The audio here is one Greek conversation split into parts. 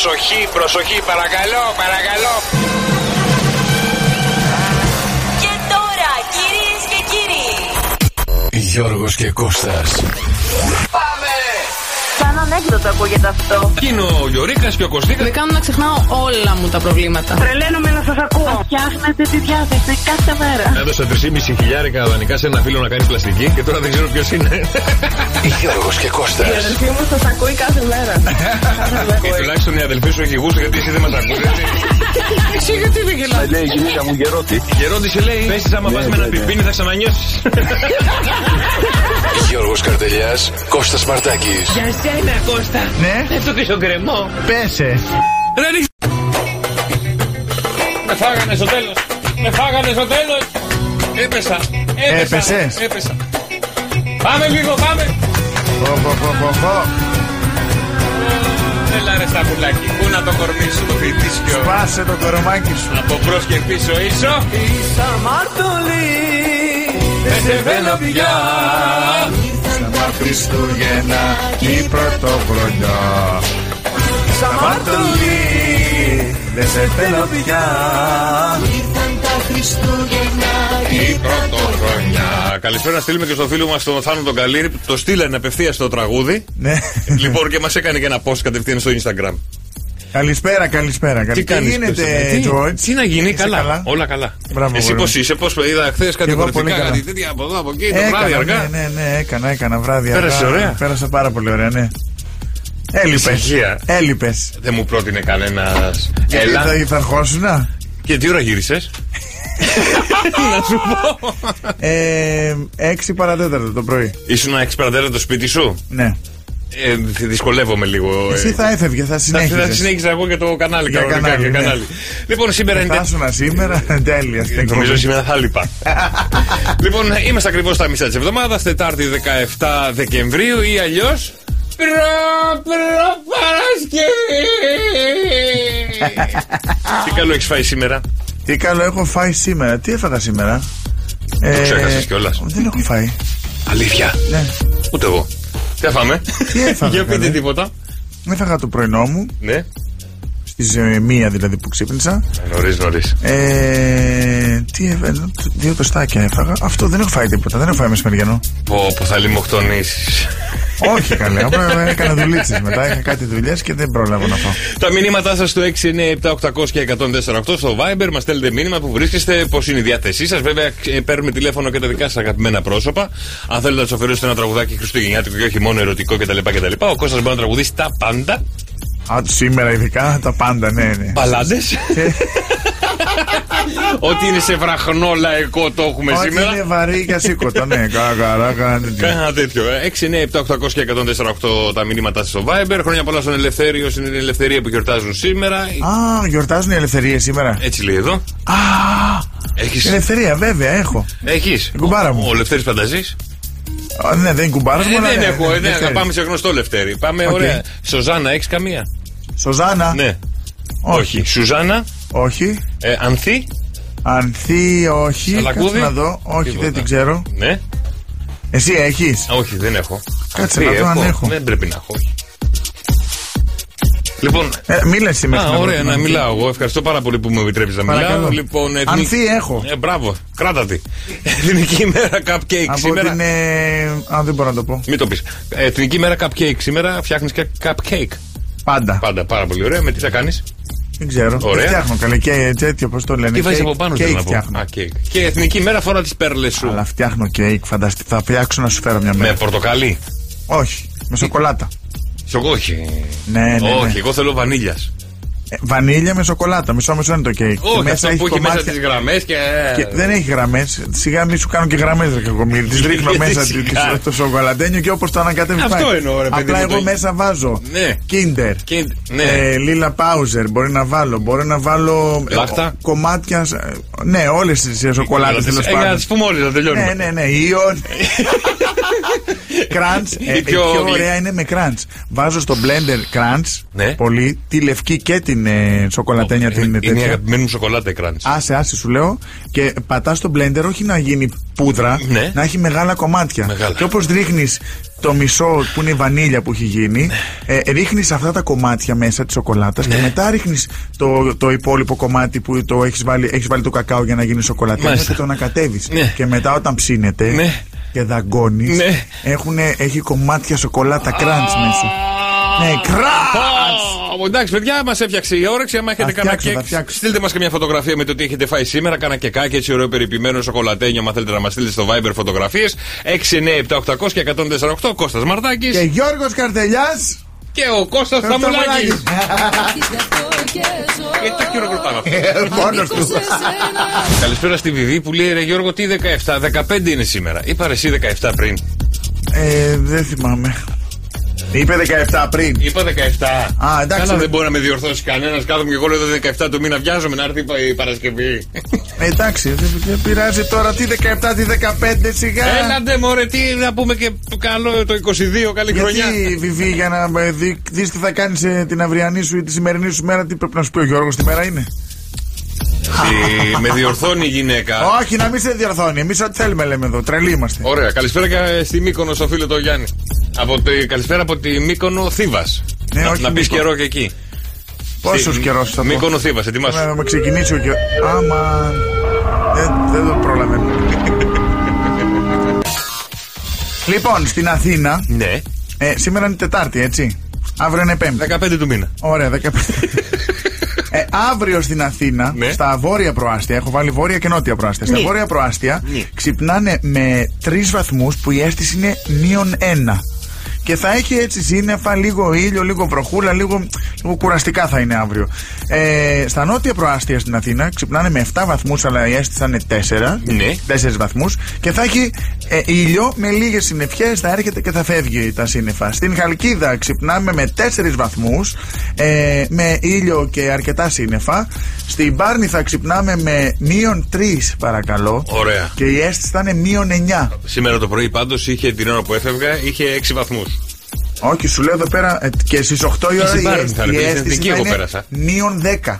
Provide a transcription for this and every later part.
Προσοχή, προσοχή, παρακαλώ, παρακαλώ. Και τώρα, κυρίες και κύριοι, Γιώργος και Κώστας. Σαν ανέκδοτο ακούγεται αυτό. Εκεί είναι ο Γιωρίκας και ο Κωστίκας. Με κάνουν να ξεχνάω όλα μου τα προβλήματα. Τρελαίνομαι να σας ακούω. Φτιάχνετε τη διάθεση κάθε μέρα. Έδωσα 3,5 χιλιάρικα δανεικά σε ένα φίλο να κάνει πλαστική και τώρα δεν ξέρω ποιος είναι. Γιώργος και Κώστας. αδερφή μου σας ακούει κάθε μέρα. Και τουλάχιστον οι αδελφοί σου έχει γούστο γιατί εσύ δεν μας ακούει. Εσύ γιατί δεν γελάς; Λέει η γυναίκα μου γερότη. Η ερώτηση λέει: Πέσεις άμα πας με ένα πιπίνι θα ξανανιώσεις. Γιώργος Καρτελιάς, Κώστας Μαρτάκης. Για σένα Κώστα. Ναι, Αυτό και στον κρεμό. πέσε. Ρε ρίξ- Με φάγανε στο τέλος. Με φάγανε στο τέλος. Έπεσα. Έπεσα. Έπεσες; Έπεσα. Πάμε λίγο, πάμε. Χω, χω, χω, χω, χω. Έλα ρε σταπουλάκι, πού να το κορμί σου το φοιτήσιο. Πάσε το κορομάκι σου. Από μπρος και πίσω ίσο. Ίσα μαρτωλή, Δεν σε θέλω πια. σαν τα Χριστούγεννα η πρωτοχρονιά. Ίσα μαρτωλή, δεν σε θέλω πια. Η πρωτοχρονιά. Καλησπέρα να στείλουμε και στο φίλο μας τον Θάνο τον Καλήρη. Το στείλανε απευθείας στο τραγούδι. Ναι. λοιπόν και μας έκανε και ένα post κατευθείαν στο Instagram. Καλησπέρα, καλησπέρα. Τι καλη- κάνεις, γίνεται, George. Τι να γίνει, Είσαι καλά. Όλα καλά. Μπράβο, Εσύ μωρέ πώς μου. είσαι, πώς είδα χθες κάτι εγώ πολύ κορυφικά, καλά. κάτι τέτοια από εδώ από εκεί, το Έκανα, βράδυ αργά. Ναι, ναι, ναι, έκανα, έκανα βράδυ Πέρασε αργά. ωραία. Πέρασα πάρα πολύ ωραία, ναι. Έλειπες. Ησυχία. Έλειπες. Δεν μου πρότεινε κανένας. Γιατί Έλα. Θα, θα ερχόσουνα; Και τι ώρα γύρισες; να σου πω. Ε, 6 παρατέταρτο το πρωί. Ήσουν να εξπαρατέρα το σπίτι σου; Ναι. Ε, δυσκολεύομαι λίγο. Εσύ ε. θα έφευγε, θα Θα, θα συνέχιζες. συνέχιζα εγώ και το κανάλι. Για κανονικά, κανάλι, και ναι. κανάλι. Λοιπόν, σήμερα είναι. Φτάσουνα σήμερα, τέλεια. στην Νομίζω εκπομπή. σήμερα θα λείπα. λοιπόν, είμαστε ακριβώς στα μισά της εβδομάδας, Τετάρτη 17 Δεκεμβρίου ή αλλιώς. Παρασκευή! Τι καλό έχεις φάει σήμερα; Τι καλό έχω φάει σήμερα. Τι έφαγα σήμερα; Ε, ξέχασες κιόλας. Δεν έχω φάει. Αλήθεια; Ναι. Ούτε εγώ. Τι θα φάμε; Τι έφαγα, Για πείτε καλέ. τίποτα. Έφαγα το πρωινό μου, Ναι. στις μία δηλαδή που ξύπνησα. Νωρίς, νωρίς. Ε, τι έφαγα, δύο τοστάκια έφαγα. Αυτό δεν έχω φάει τίποτα, δεν έχω φάει μεσημεριανό. Πω, πω θα λιμοκτονήσεις. Όχι καλέ, απλά έκανα δουλίτσες μετά. Είχα κάτι δουλειές και δεν πρόλαβα να φάω. Τα μηνύματά σας στο 697-800 και 148 στο Viber. Μας στέλνετε μήνυμα που βρίσκεστε, πώς είναι η διάθεσή σας. Βέβαια, ε, παίρνουμε τηλέφωνο και τα δικά σας αγαπημένα πρόσωπα. Αν θέλετε να τους αφαιρέσετε ένα τραγουδάκι χριστουγεννιάτικο και όχι μόνο ερωτικό κτλ. κτλ. Ο Κώστας μπορεί να τραγουδήσει τα πάντα. Α, σήμερα ειδικά τα πάντα, ναι, ναι. Μπαλάντες. Ό,τι είναι σε βραχνό λαϊκό το έχουμε Ό,τι σήμερα. είναι βαρύ και ασήκωτο, ναι. Κακαρά, κάτι τέτοιο. Κάνα τέτοιο. ε. 6, 9, 7, 800 και 148 τα μηνύματά σας στο Viber. Χρόνια πολλά στον Ελευθέριο, στην ελευθερία που γιορτάζουν σήμερα. Α, γιορτάζουν οι ελευθερίες σήμερα. Έτσι λέει εδώ. Α, Έχεις. ελευθερία, βέβαια, έχω. Έχεις. Την κουμπάρα μου. Ο Λευτέρης Πανταζής. Α, ναι, δεν είναι κουμπάρας μου, Ε, αλλά δεν ναι, έχω, ναι, ε, δεν, θα Λευτέρη. πάμε σε γνωστό Λευτέρη. Πάμε Οκ. ωραία. Σοζάνα, έχεις καμία; Σοζάνα. Ναι. Όχι. Σουζάνα, Όχι. ε, Ανθή. Ανθή, όχι. Σαλακούδη. Κάτσε να δω. Όχι, Τίποτα. δεν την ξέρω. Ναι. Εσύ έχεις; Όχι, δεν έχω. Κάτσε Ανθή να δω αν έχω. Δεν πρέπει να έχω. όχι. Λοιπόν, Ε, μίλα εσύ μέχρι Α, να ωραία, βρω την να Ανθή. μιλάω εγώ. Ευχαριστώ πάρα πολύ που μου επιτρέπει να Παρακαλώ. μιλάω. Λοιπόν, εθνική- Ανθή έχω. Ε, μπράβο, κράτα τη. Εθνική ημέρα cupcake Από σήμερα. την. ε, Α, δεν μπορώ να το πω. Μην το πεις. Εθνική ημέρα cupcake σήμερα φτιάχνεις και cupcake. Πάντα. Πάντα πάρα πολύ ωραία. Με τι θα κάνεις; Δεν ξέρω. Ωραία. Δεν φτιάχνω καλέ. Και τέτοιο, πώς το λένε. Τι βάζεις Κέικ- από πάνω κέικ θέλω να πω. φτιάχνω. Α, κέικ. Και εθνική ημέρα φορά τις πέρλες σου. Αλλά φτιάχνω κέικ, φανταστείτε. Θα φτιάξω να σου φέρω μια Με μέρα. πορτοκαλί. Όχι, με σοκολάτα. Σοκ, όχι. Ναι, ναι, ναι. Όχι, εγώ θέλω βανίλιας. Ε, Βανίλια με σοκολάτα. Μισό μισό είναι το κέικ. Και Όχι, αυτό που έχει μέσα κομμάτια- τις γραμμές και. Και δεν έχει γραμμές. Σιγά μη σου κάνω και γραμμές, ρε κακομίρι. Τις ρίχνω μέσα Σιγά. τη- το σοκολατένιο και όπως το ανακατεύει Αυτό πάει. εννοώ, ρε παιδί Απλά μου, εγώ το- μέσα βάζω. Ναι. Kinder. Και- ναι. Ε, λίλα πάουζερ μπορεί να βάλω. Μπορεί να βάλω. ε, Λάχτα. κομμάτια. ε, Ναι, όλες τι σοκολάτε τέλο Ε, για να πάντων. τις πούμε όλοι να τελειώνουμε. Ναι, ναι, ναι. Ιον. Κραντ. Η η πιο πιο γλυ- ωραία είναι με κραντ. Βάζω στο blender κραντ. Ναι. Πολύ. Τη λευκή και την ε, σοκολατένια την Είναι η τέτοια. αγαπημένη μου σοκολάτα η κράντς. Άσε, άσε σου λέω. Και πατάς στο blender όχι να γίνει πούδρα, Ναι. να έχει μεγάλα κομμάτια. Μεγάλα. Και όπως ρίχνεις το μισό που είναι η βανίλια που έχει γίνει, Ναι. ε, ρίχνεις αυτά τα κομμάτια μέσα της σοκολάτας και μετά ρίχνεις το, το υπόλοιπο κομμάτι που το έχεις βάλει, έχεις βάλει το κακάο για να γίνει σοκολατένια Μάλιστα. και το ανακατεύεις. Ναι. Και μετά όταν ψήνεται Ναι. Και δαγκώνεις, Ναι. έχει κομμάτια σοκολάτα κράντ μέσα. Ναι, κράντ! Ω, Εντάξει, παιδιά, μας έφτιαξε η όρεξη. Άμα έχετε Θα κανένα φτιάξω, θα κέικ, φτιάξω. στείλτε μας και μια φωτογραφία με το τι έχετε φάει σήμερα. Κάνα κεκάκι έτσι ωραίο περιποιημένο σοκολατένιο. Αν θέλετε να μας στείλετε στο Viber φωτογραφίες. 697 800 και 148 Κώστας Μαρτάκη Και Γιώργος Καρτελιάς και ο Κώστας Θαμουλάκη. Γιατί το χειροκροτάμε αυτό; Μόνος του. Καλησπέρα στη Βιβί που λέει ρε Γιώργο τι 17, 15 είναι σήμερα. Είπα ρε, εσύ 17 πριν. Ε, δεν θυμάμαι. Είπε 17 πριν. Είπα 17. Α, εντάξει. Καλά, δεν μπορεί να με διορθώσει κανένας. Κάθομαι και εγώ λέω το 17 του μήνα βιάζομαι να έρθει η Παρασκευή. Ε, εντάξει, δεν, δεν πειράζει τώρα τι 17, τι 15 σιγά. Έλατε μωρέ, τι να πούμε και καλό το 22, καλή χρονιά. Γιατί, Βιβί, για να ε, δει, δεις τι θα κάνεις ε, την αυριανή σου ή τη σημερινή σου μέρα, τι πρέπει να σου πει ο Γιώργος τη μέρα είναι; Τι, με διορθώνει η γυναίκα. Όχι, να μην σε διορθώνει. Εμείς ό,τι θέλουμε λέμε εδώ. Τρελοί είμαστε. Ωραία, καλησπέρα και στη Μύκονο στο φίλο το Γιάννη. Από τη, καλησπέρα από τη Μύκονο Θήβας. Ναι, να όχι να πεις Μύκονο. καιρό και εκεί. Πόσο Στη- καιρός θα πω. Μύκονο Θήβας, ετοιμάσου. Να με ξεκινήσει ο καιρός. Άμα. Δεν, δεν το προλαβαίνω. λοιπόν, στην Αθήνα, Ναι, ε, σήμερα είναι Τετάρτη, έτσι. Αύριο είναι Πέμπτη. 15 του μήνα. Ωραία, 15. Ε, αύριο στην Αθήνα, Ναι. στα βόρεια προάστια, έχω βάλει βόρεια και νότια προάστια. Στα βόρεια προάστια Ναι. ξυπνάνε με τρεις βαθμούς που η αίσθηση είναι μείον ένα. Και θα έχει έτσι σύννεφα, λίγο ήλιο, λίγο βροχούλα, λίγο, λίγο κουραστικά θα είναι αύριο. Ε, στα νότια προάστια στην Αθήνα ξυπνάνε με 7 βαθμούς, αλλά η αίσθηση θα είναι 4. Ναι. 4 βαθμούς. Και θα έχει ε, ήλιο με λίγες συννεφιές, θα έρχεται και θα φεύγει τα σύννεφα. Στην Χαλκίδα ξυπνάμε με 4 βαθμούς, ε, με ήλιο και αρκετά σύννεφα. Στην Πάρνη θα ξυπνάμε με μείον 3, παρακαλώ. Ωραία. Και η αίσθηση θα είναι μείον 9. Σήμερα το πρωί πάντως είχε την ώρα που έφευγα είχε 6 βαθμούς. Όχι, σου λέω εδώ πέρα ε, και στις 8 η ώρα στην η, Πάρνη αίσθηση- θα είναι, η στην αίσθηση Εθνική θα εγώ είναι πέρασα. μείον 10.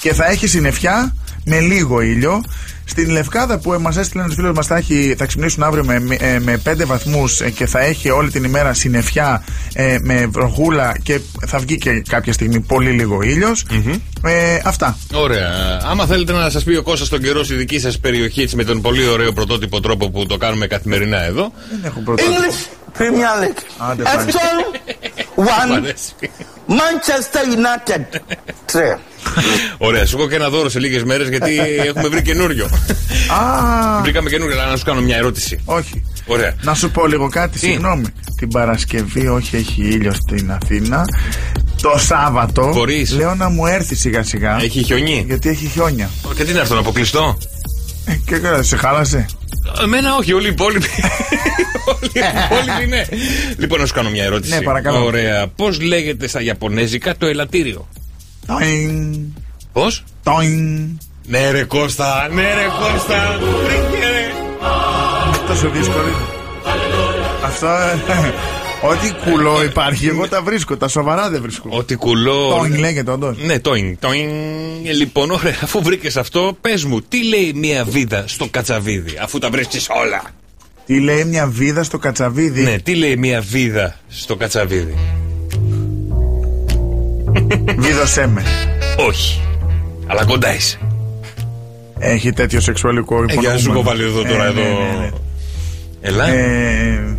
Και θα έχει συννεφιά με λίγο ήλιο. Στην Λευκάδα που μας έστειλε ένας φίλος μας θα, έχει- θα ξυπνήσουν αύριο με, με, με 5 βαθμούς και θα έχει όλη την ημέρα συννεφιά ε, με βροχούλα και θα βγει και κάποια στιγμή πολύ λίγο ήλιος. Ε, αυτά. Ωραία. Άμα θέλετε να σας πει ο Κώστας τον καιρό στη δική σας περιοχή έτσι, με τον πολύ ωραίο πρωτότυπο τρόπο που το κάνουμε καθημερινά εδώ. Δεν έχω πρώτο. English Premier League. Άντε πάλι. Everton Μ' 1, αρέσει. Manchester United 3. Ωραία, σου έχω και ένα δώρο σε λίγες μέρες γιατί έχουμε βρει καινούριο. Α, Βρήκαμε καινούριο, αλλά να σου κάνω μια ερώτηση. όχι. Ωραία. Να σου πω λίγο κάτι, συγγνώμη. Την Παρασκευή, όχι έχει ήλιο στην Αθήνα. Το Σάββατο Μπορείς. λέω να μου έρθει σιγά σιγά. Έχει χιονί. Γιατί έχει χιόνια. Και τι να έρθω να αποκλειστώ; Ε, και καλά, σε χάλασε. Εμένα όχι, όλοι οι υπόλοιποι. όλοι οι υπόλοιποι, ναι. Λοιπόν, να σου κάνω μια ερώτηση. Ναι, παρακαλώ. Ωραία. Πώς λέγεται στα Ιαπωνέζικα το ελαττήριο; Τόιν, Πώς; τόιν. Ναι, ρε Κώστα, ναι, ρε Κώστα. Βρήκε, ρε. Τόσο δύσκολο είναι. Αυτό. ε, Ό,τι κουλό υπάρχει, εγώ τα βρίσκω. Τα σοβαρά δεν βρίσκω. Ότι κουλό. Τόιν λέγεται όντως. Ναι, τόιν. τόιν. Ε, Λοιπόν, ωραία, αφού βρήκες αυτό, πες μου, τι λέει μια βίδα στο κατσαβίδι, αφού τα βρίσκει όλα; Τι λέει μια βίδα στο κατσαβίδι; Ναι, τι λέει μια βίδα στο κατσαβίδι; Βίδωσέ με. Όχι. Αλλά κοντά είσαι. Έχει τέτοιο σεξουαλικό Ε, για να σου υπονοούμενο. έχω βάλει εδώ τώρα Ε, εδώ. ναι, ναι, ναι. Ελά. Ε,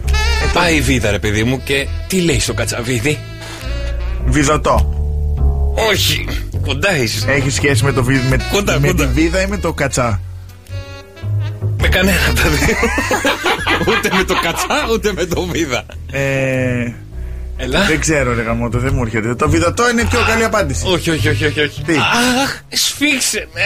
Πάει η βίδα, ρε παιδί μου, και τι λέει στο κατσαβίδι; Βιδωτό. Όχι. Κοντά είσαι. Έχει σχέση με, το, βι- με, Κοντά, με κοντά. τη βίδα ή με το κατσά; Με κανένα από τα δύο. ούτε με το κατσά, ούτε με το βίδα. Ε, Ελά. δεν ξέρω, ρε γαμότο, δεν μου έρχεται. Το βιδωτό είναι η πιο καλή απάντηση. Όχι, όχι, όχι, όχι. όχι. Τι; Αχ, σφίξε με.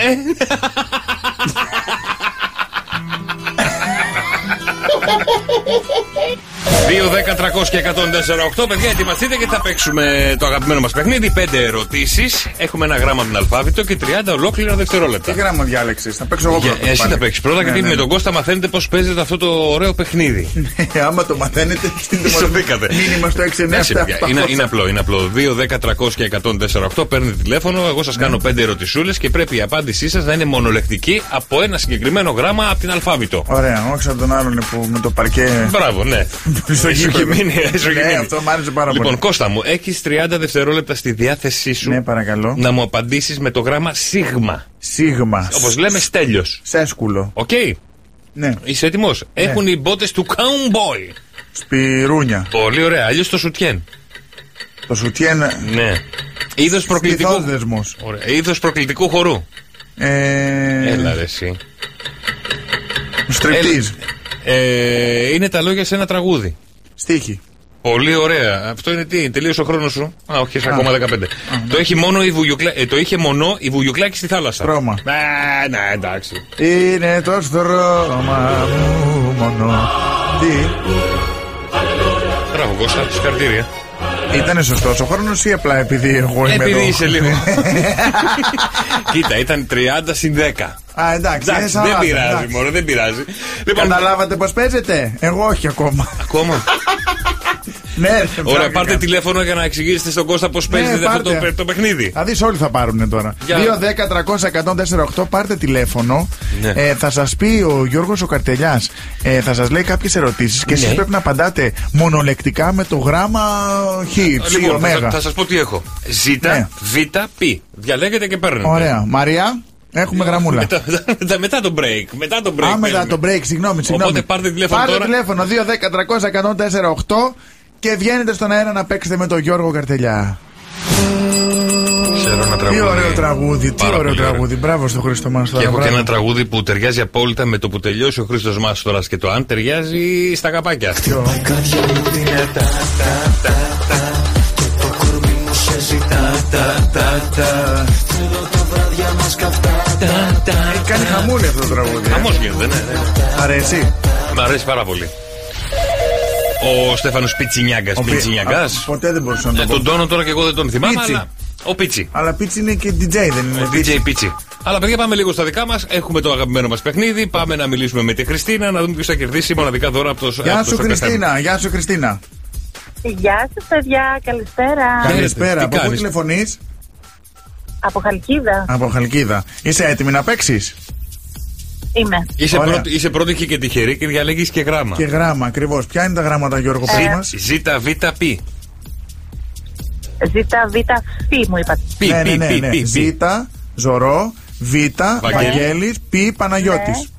2, 10, 300 και 104, 8. Παιδιά, ετοιμαστείτε και θα παίξουμε το αγαπημένο μας παιχνίδι. 5 ερωτήσεις. Έχουμε ένα γράμμα από την αλφάβητο και 30 ολόκληρα δευτερόλεπτα. Τι γράμμα διάλεξη, θα παίξω εγώ Για- πρώτα. εσύ πάλι. θα παίξεις πρώτα, Ναι, γιατί ναι, με ναι. τον Κώστα μαθαίνετε πώς παίζεται αυτό το ωραίο παιχνίδι. Ε, Άμα το μαθαίνετε, στείλτε μας Ισοδίκατε. Μήνυμα στο 6 9 Εντάξει, παιδιά, είναι, είναι απλό, είναι απλό. 2, 10, 300 και 148. Παίρνετε τηλέφωνο, εγώ σας κάνω 5 ερωτησούλες και πρέπει η απάντησή σας να είναι μονολεκτική από ένα συγκεκριμένο γράμμα από την αλφάβητο. Ωραία, όχι σαν τον άλλον που με το παρκέ. Μπράβο, ναι. Στο Έχει γήπεδο. μείνει, έχει Ναι, μείνει. αυτό μου άρεσε πάρα Λοιπόν, πολύ. Κώστα μου, έχεις 30 δευτερόλεπτα στη διάθεσή σου Ναι, παρακαλώ. να μου απαντήσεις με το γράμμα σίγμα. Σίγμα. Όπως λέμε, Στέλιος. Σέσκουλο. Οκ. Ναι, Είσαι έτοιμος; Έχουν οι μπότες του cowboy. σπιρούνια. Πολύ ωραία. Αλλιώς το σουτιέν. Το σουτιέν. Ναι. Είδος προκλητικού. Στηθόδεσμο. Ωραία. Είδος προκλητικού χορού. Ε, Έλα, ρε, εσύ. Στριπτίζ. Ε, είναι τα λόγια σε ένα τραγούδι. Στίχη. Πολύ ωραία. Αυτό είναι τι, τελείωσε ο χρόνος σου. Α, όχι, είσαι ακόμα 15. το, έχει μόνο η Βουγιουκλά... ε, το είχε μόνο η Βουγιουκλάκη στη θάλασσα. Στρώμα. Ε, ναι, εντάξει. Είναι το στρώμα μου μόνο. Τι; Μπράβο, Κώστα, συγχαρητήρια. Ήταν σωστός ο χρόνος ή απλά επειδή εγώ είμαι Επειδή εδώ; είσαι λίγο. Κοίτα, ήταν 30 συν 10. Α, εντάξει, είναι Εντάξει, 40, δεν πειράζει, εντάξει. μόνο, δεν πειράζει. Λοιπόν, Καταλάβατε πώ παίζετε; Εγώ όχι ακόμα. ακόμα. Ναι, ρε, Ωραία, πλάκα πάρτε κάνω. τηλέφωνο για να εξηγήσετε στον Κώστα πώς παίζεται αυτό Ναι, πάρτε. το, το παιχνίδι. Θα δεις όλοι θα πάρουν τώρα. Για. 2, 10, 300, 104, 8 πάρτε τηλέφωνο. Ναι. Ε, θα σας πει ο Γιώργος ο Καρτελιάς. Ε, θα σας λέει κάποιες ερωτήσεις και εσείς Ναι. πρέπει να απαντάτε μονολεκτικά με το γράμμα Χ, Ψ, Λοιπόν, θα, Ωμέγα. θα σας πω τι έχω. Ζ, Ναι. Β, Π. Διαλέγετε και παίρνετε. Ωραία. Μαρία, έχουμε γραμμούλα. Μετά, μετά, μετά το break. Μετά το break. Α, μετά παίρνουμε. το break, συγγνώμη, συγγνώμη. Οπότε πάρτε τηλέφωνο πάρτε τώρα. τηλέφωνο 2, 10, 300, 104, 8 και βγαίνετε στον αέρα να παίξετε με τον Γιώργο Καρτελιά. Ξέρω ένα Τι τραγούδι. ωραίο τραγούδι, τι Πάρα ωραίο πολύ τραγούδι. Μπράβο στο Χρήστο μα Και έχω και ένα τραγούδι που ταιριάζει απόλυτα με το που τελειώσει ο Χρήστος Μάστορας και το αν ταιριάζει στα καπάκια. Έχει κάνει χαμούλη αυτό το τραγούδι. ε. Χαμός γίνεται, ναι, ναι. Αρέσει. Μ' αρέσει πάρα πολύ. Ο Στέφανος Πιτσινιάγκας. Ο Πι- Πιτσινιάγκας. Α, Ποτέ δεν μπορούσα να Ε, το τον πω. τόνο τώρα και εγώ δεν τον θυμάμαι, Πίτσι. αλλά. Ο Πίτσι. Αλλά Πίτσι είναι και DJ, δεν είναι. Ο DJ Πίτσι. Αλλά παιδιά, πάμε λίγο στα δικά μας. Έχουμε το αγαπημένο μας παιχνίδι. Πάμε να μιλήσουμε με τη Χριστίνα, να δούμε ποιος θα κερδίσει μοναδικά δώρα από το Γεια από το σου Shock FM. Χριστίνα, γεια σου Χριστίνα. Γεια σας, παιδιά. Καλησπέρα. Καλησπέρα. τι Από πού κάνεις; τηλεφωνείς, Από Χαλκίδα Από Χαλκίδα. Είσαι έτοιμη να παίξεις; Είμαι. Είσαι Ωραία. πρώτη, είσαι πρώτη και τυχερή και διαλέγεις και γράμμα. Και γράμμα ακριβώς. Ποια είναι τα γράμματα, Γιώργο, πες μας; Ζ, Β, Π. Ζήτα Β Φ μου είπατε. Π, Ναι, ναι, Π, ναι. Π, ναι. Π, Π. Ζήτα, Ζωρό, Β, Βαγγέλης, Π, Παναγιώτης.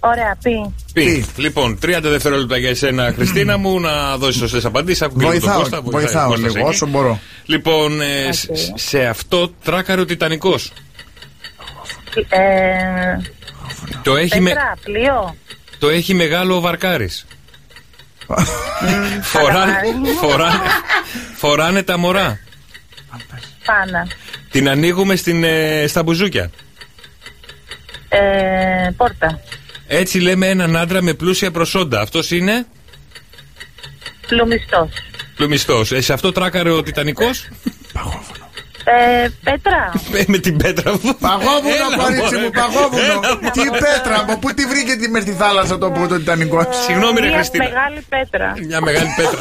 Ωραία, πει. Π. Λοιπόν, 30 δευτερόλεπτα για εσένα, Χριστίνα μου, να δώσεις σωστές απαντήσεις. Άκου και λίγο τον Βοηθάω, Κώστα, βοηθάει ο βοηθάω Κώστας λίγο, εκεί. όσο μπορώ. Λοιπόν, ε, σ- Οκ. σε αυτό τράκαρε ο Τιτανικός. Ε, Το έχει, με, πέτρα, πλοίο. το έχει μεγάλο ο βαρκάρης. φοράνε, φοράνε, φοράνε τα μωρά. Πάνα. Την ανοίγουμε στην, ε, στα μπουζούκια. Ε, πόρτα. Έτσι λέμε έναν άντρα με πλούσια προσόντα. Αυτός είναι; Πλουμιστός. πλουμιστός. Ε, σε αυτό τράκαρε ο Τιτανικός; Ε, πέτρα. με την πέτρα μου. Παγόβουνο, Έλα, κορίτσι μωρέ. μου, παγόβουνο. Έλα, Τι μωρέ. πέτρα, από πού τη βρήκε τη μες στη θάλασσα το που το Τιτανικό; Συγγνώμη, ρε Μια Χριστίνα. μεγάλη πέτρα. Μια μεγάλη πέτρα.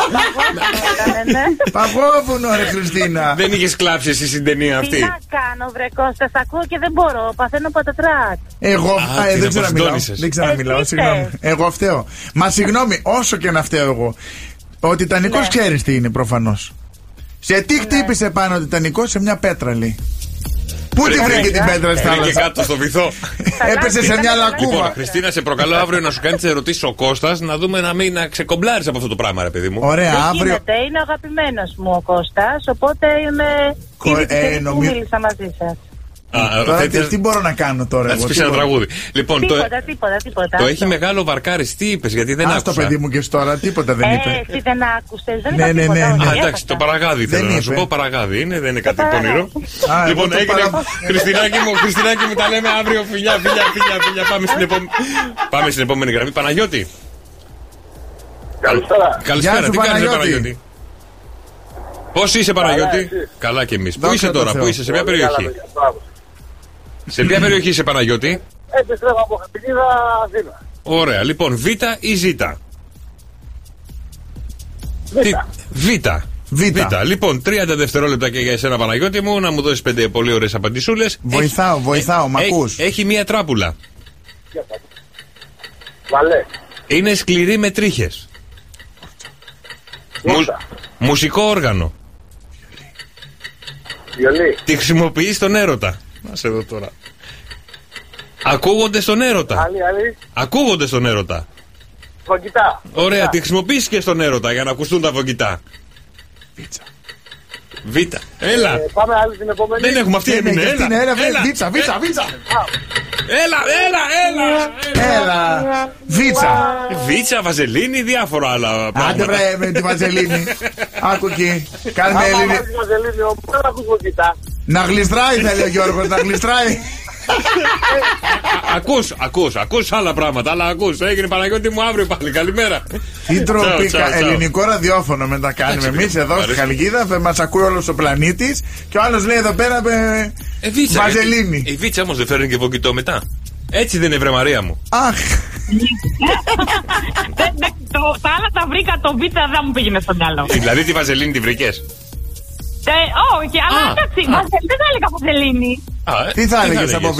Έκανε, ναι. Παγόβουνο, ρε Χριστίνα. Δεν είχες κλάψει εσύ στην ταινία Τι αυτή. να κάνω, βρε Κώστα, σ' ακούω και δεν μπορώ. Παθαίνω πατατράκ. Εγώ Α, α, ε, την δεν ξέρω να μιλάω. αποστόνησες. Δεν ξέρω να Ε, μιλάω, τι συγγνώμη. θες; Εγώ φταίω. Μα συγγνώμη, όσο και να φταίω εγώ. Ο Τιτανικός Ναι. ξέρεις τι είναι προφανώς. Σε τι χτύπησε πάνω ο Τιτανικό σε μια πέτρα, λέει. Πού τη βρήκε την πέτρα στη Βρήκε θάλασσα. κάτω στο βυθό. Έπεσε σε Ήταν μια καλά. Λοιπόν, λακκούβα. Χριστίνα, σε προκαλώ αύριο να σου κάνεις τις ερωτήσεις ο Κώστας να δούμε να μην να ξεκομπλάρεις από αυτό το πράγμα, ρε παιδί μου. Ωραία, Δεν αύριο. γίνεται, είναι ο αγαπημένος μου ο Κώστας, οπότε είμαι Κο- ήδη ε, τυχερή που νομι- μίλησα μαζί σας. Α, Τώρα θες- τι, τι μπορώ να κάνω τώρα, Να εγώ. τη πεις τι ένα μπορώ; τραγούδι. Λοιπόν, το, Τίποτα, τίποτα, τίποτα. το Αυτό. έχει μεγάλο βαρκάρι. Τι είπες, γιατί δεν Ας το άκουσα. παιδί μου και τώρα, τίποτα δεν Ε, είπε. εσύ δεν άκουσες, δεν Ναι, είπα ναι, τίποτα, ναι, όχι, ναι. Α, έχασα. εντάξει, το παραγάδι Δεν θέλω να σου είπε. πω. Παραγάδι είναι, δεν είναι κάτι παραγάδι. πονηρό. Α, εγώ Λοιπόν, το έγινε. παρα- Χριστινάκη μου, Χριστινάκη μου, τα λέμε αύριο. Φιλιά, φιλιά, φιλιά, φιλιά. Πάμε στην, επόμενη... Πάμε στην επόμενη γραμμή. Παναγιώτη. Καλησπέρα. Καλησπέρα, Γεια σου, τι κάνεις ρε, Παναγιώτη. Παναγιώτη; Πώς είσαι Παναγιώτη, εσείς. καλά και εμείς. Πού Δόξα είσαι τω τώρα, Θεώ. πού είσαι, σε ποια Πολύ καλά, περιοχή. Παιδιά. Μπράβο. Σε ποια περιοχή είσαι Παναγιώτη; Επιστρέφω από Χαπινίδα Αθήνα. Ωραία, λοιπόν, Β ή Ζ; Τι- Β. Β. Λοιπόν, 30 δευτερόλεπτα και για εσένα Παναγιώτη μου να μου δώσεις πέντε πολύ ωραίες απαντησούλες. Βοηθάω, βοηθάω, μ' ακούς. Έχει μία τράπουλα. Βαλέ. Είναι σκληρή με τρίχες. Μούσα. Μουσικό όργανο. Βιολί. Τη χρησιμοποιείς στον έρωτα. Να σε δω τώρα. Ακούγονται στον έρωτα. Άλλη, άλλη. Ακούγονται στον έρωτα. Φωκητά. Ωραία, τη χρησιμοποιείς και στον έρωτα για να ακουστούν τα βογγητά. Β. Έλα. Ε, πάμε άλλη την επόμενη. Δεν έχουμε αυτή Ναι, ναι, έμεινε. και αυτή είναι, έλα, Έλα. βίτσα, βίτσα, βίτσα. Έλα, έλα, έλα. Έλα, βίτσα. Βίτσα, βαζελίνη, διάφορα άλλα Άντε πράγματα. βρε με τη Βαζελίνη. Άκου εκεί. Κάνε Άμα Έλληνη. βάζεις βαζελίνη όμως, δεν ακούς φωκητά. Να γλιστράει θέλει ο Γιώργος, να γλιστράει. Ακούς, ακούς, ακούς άλλα πράγματα, αλλά ακούς. Έγινε Παναγιώτη μου αύριο πάλι. Καλημέρα. Τι Τσάου, τροπή, τσάου, τσάου. ελληνικό ραδιόφωνο μετά κάνουμε εμείς εδώ στη αρέσει. Χαλκίδα. Μας ακούει όλος ο πλανήτης και ο άλλος λέει εδώ πέρα με Ε, βίτσα. Βαζελίνη. Η βίτσα όμως δεν φέρνει και βογγητό μετά. Έτσι δεν είναι βρε Μαρία μου. Αχ, Δεν- δεν- το- Τα άλλα τα βρήκα, το β' δεν μου πήγαινε στο μυαλό. δηλαδή τη βαζελίνη τη βρήκες; Ε, όχι, αλλά Α, εντάξει, α. βαζελίνη, δεν θα έλεγα βαζελίνη. ε, τι θα έλεγες από Β;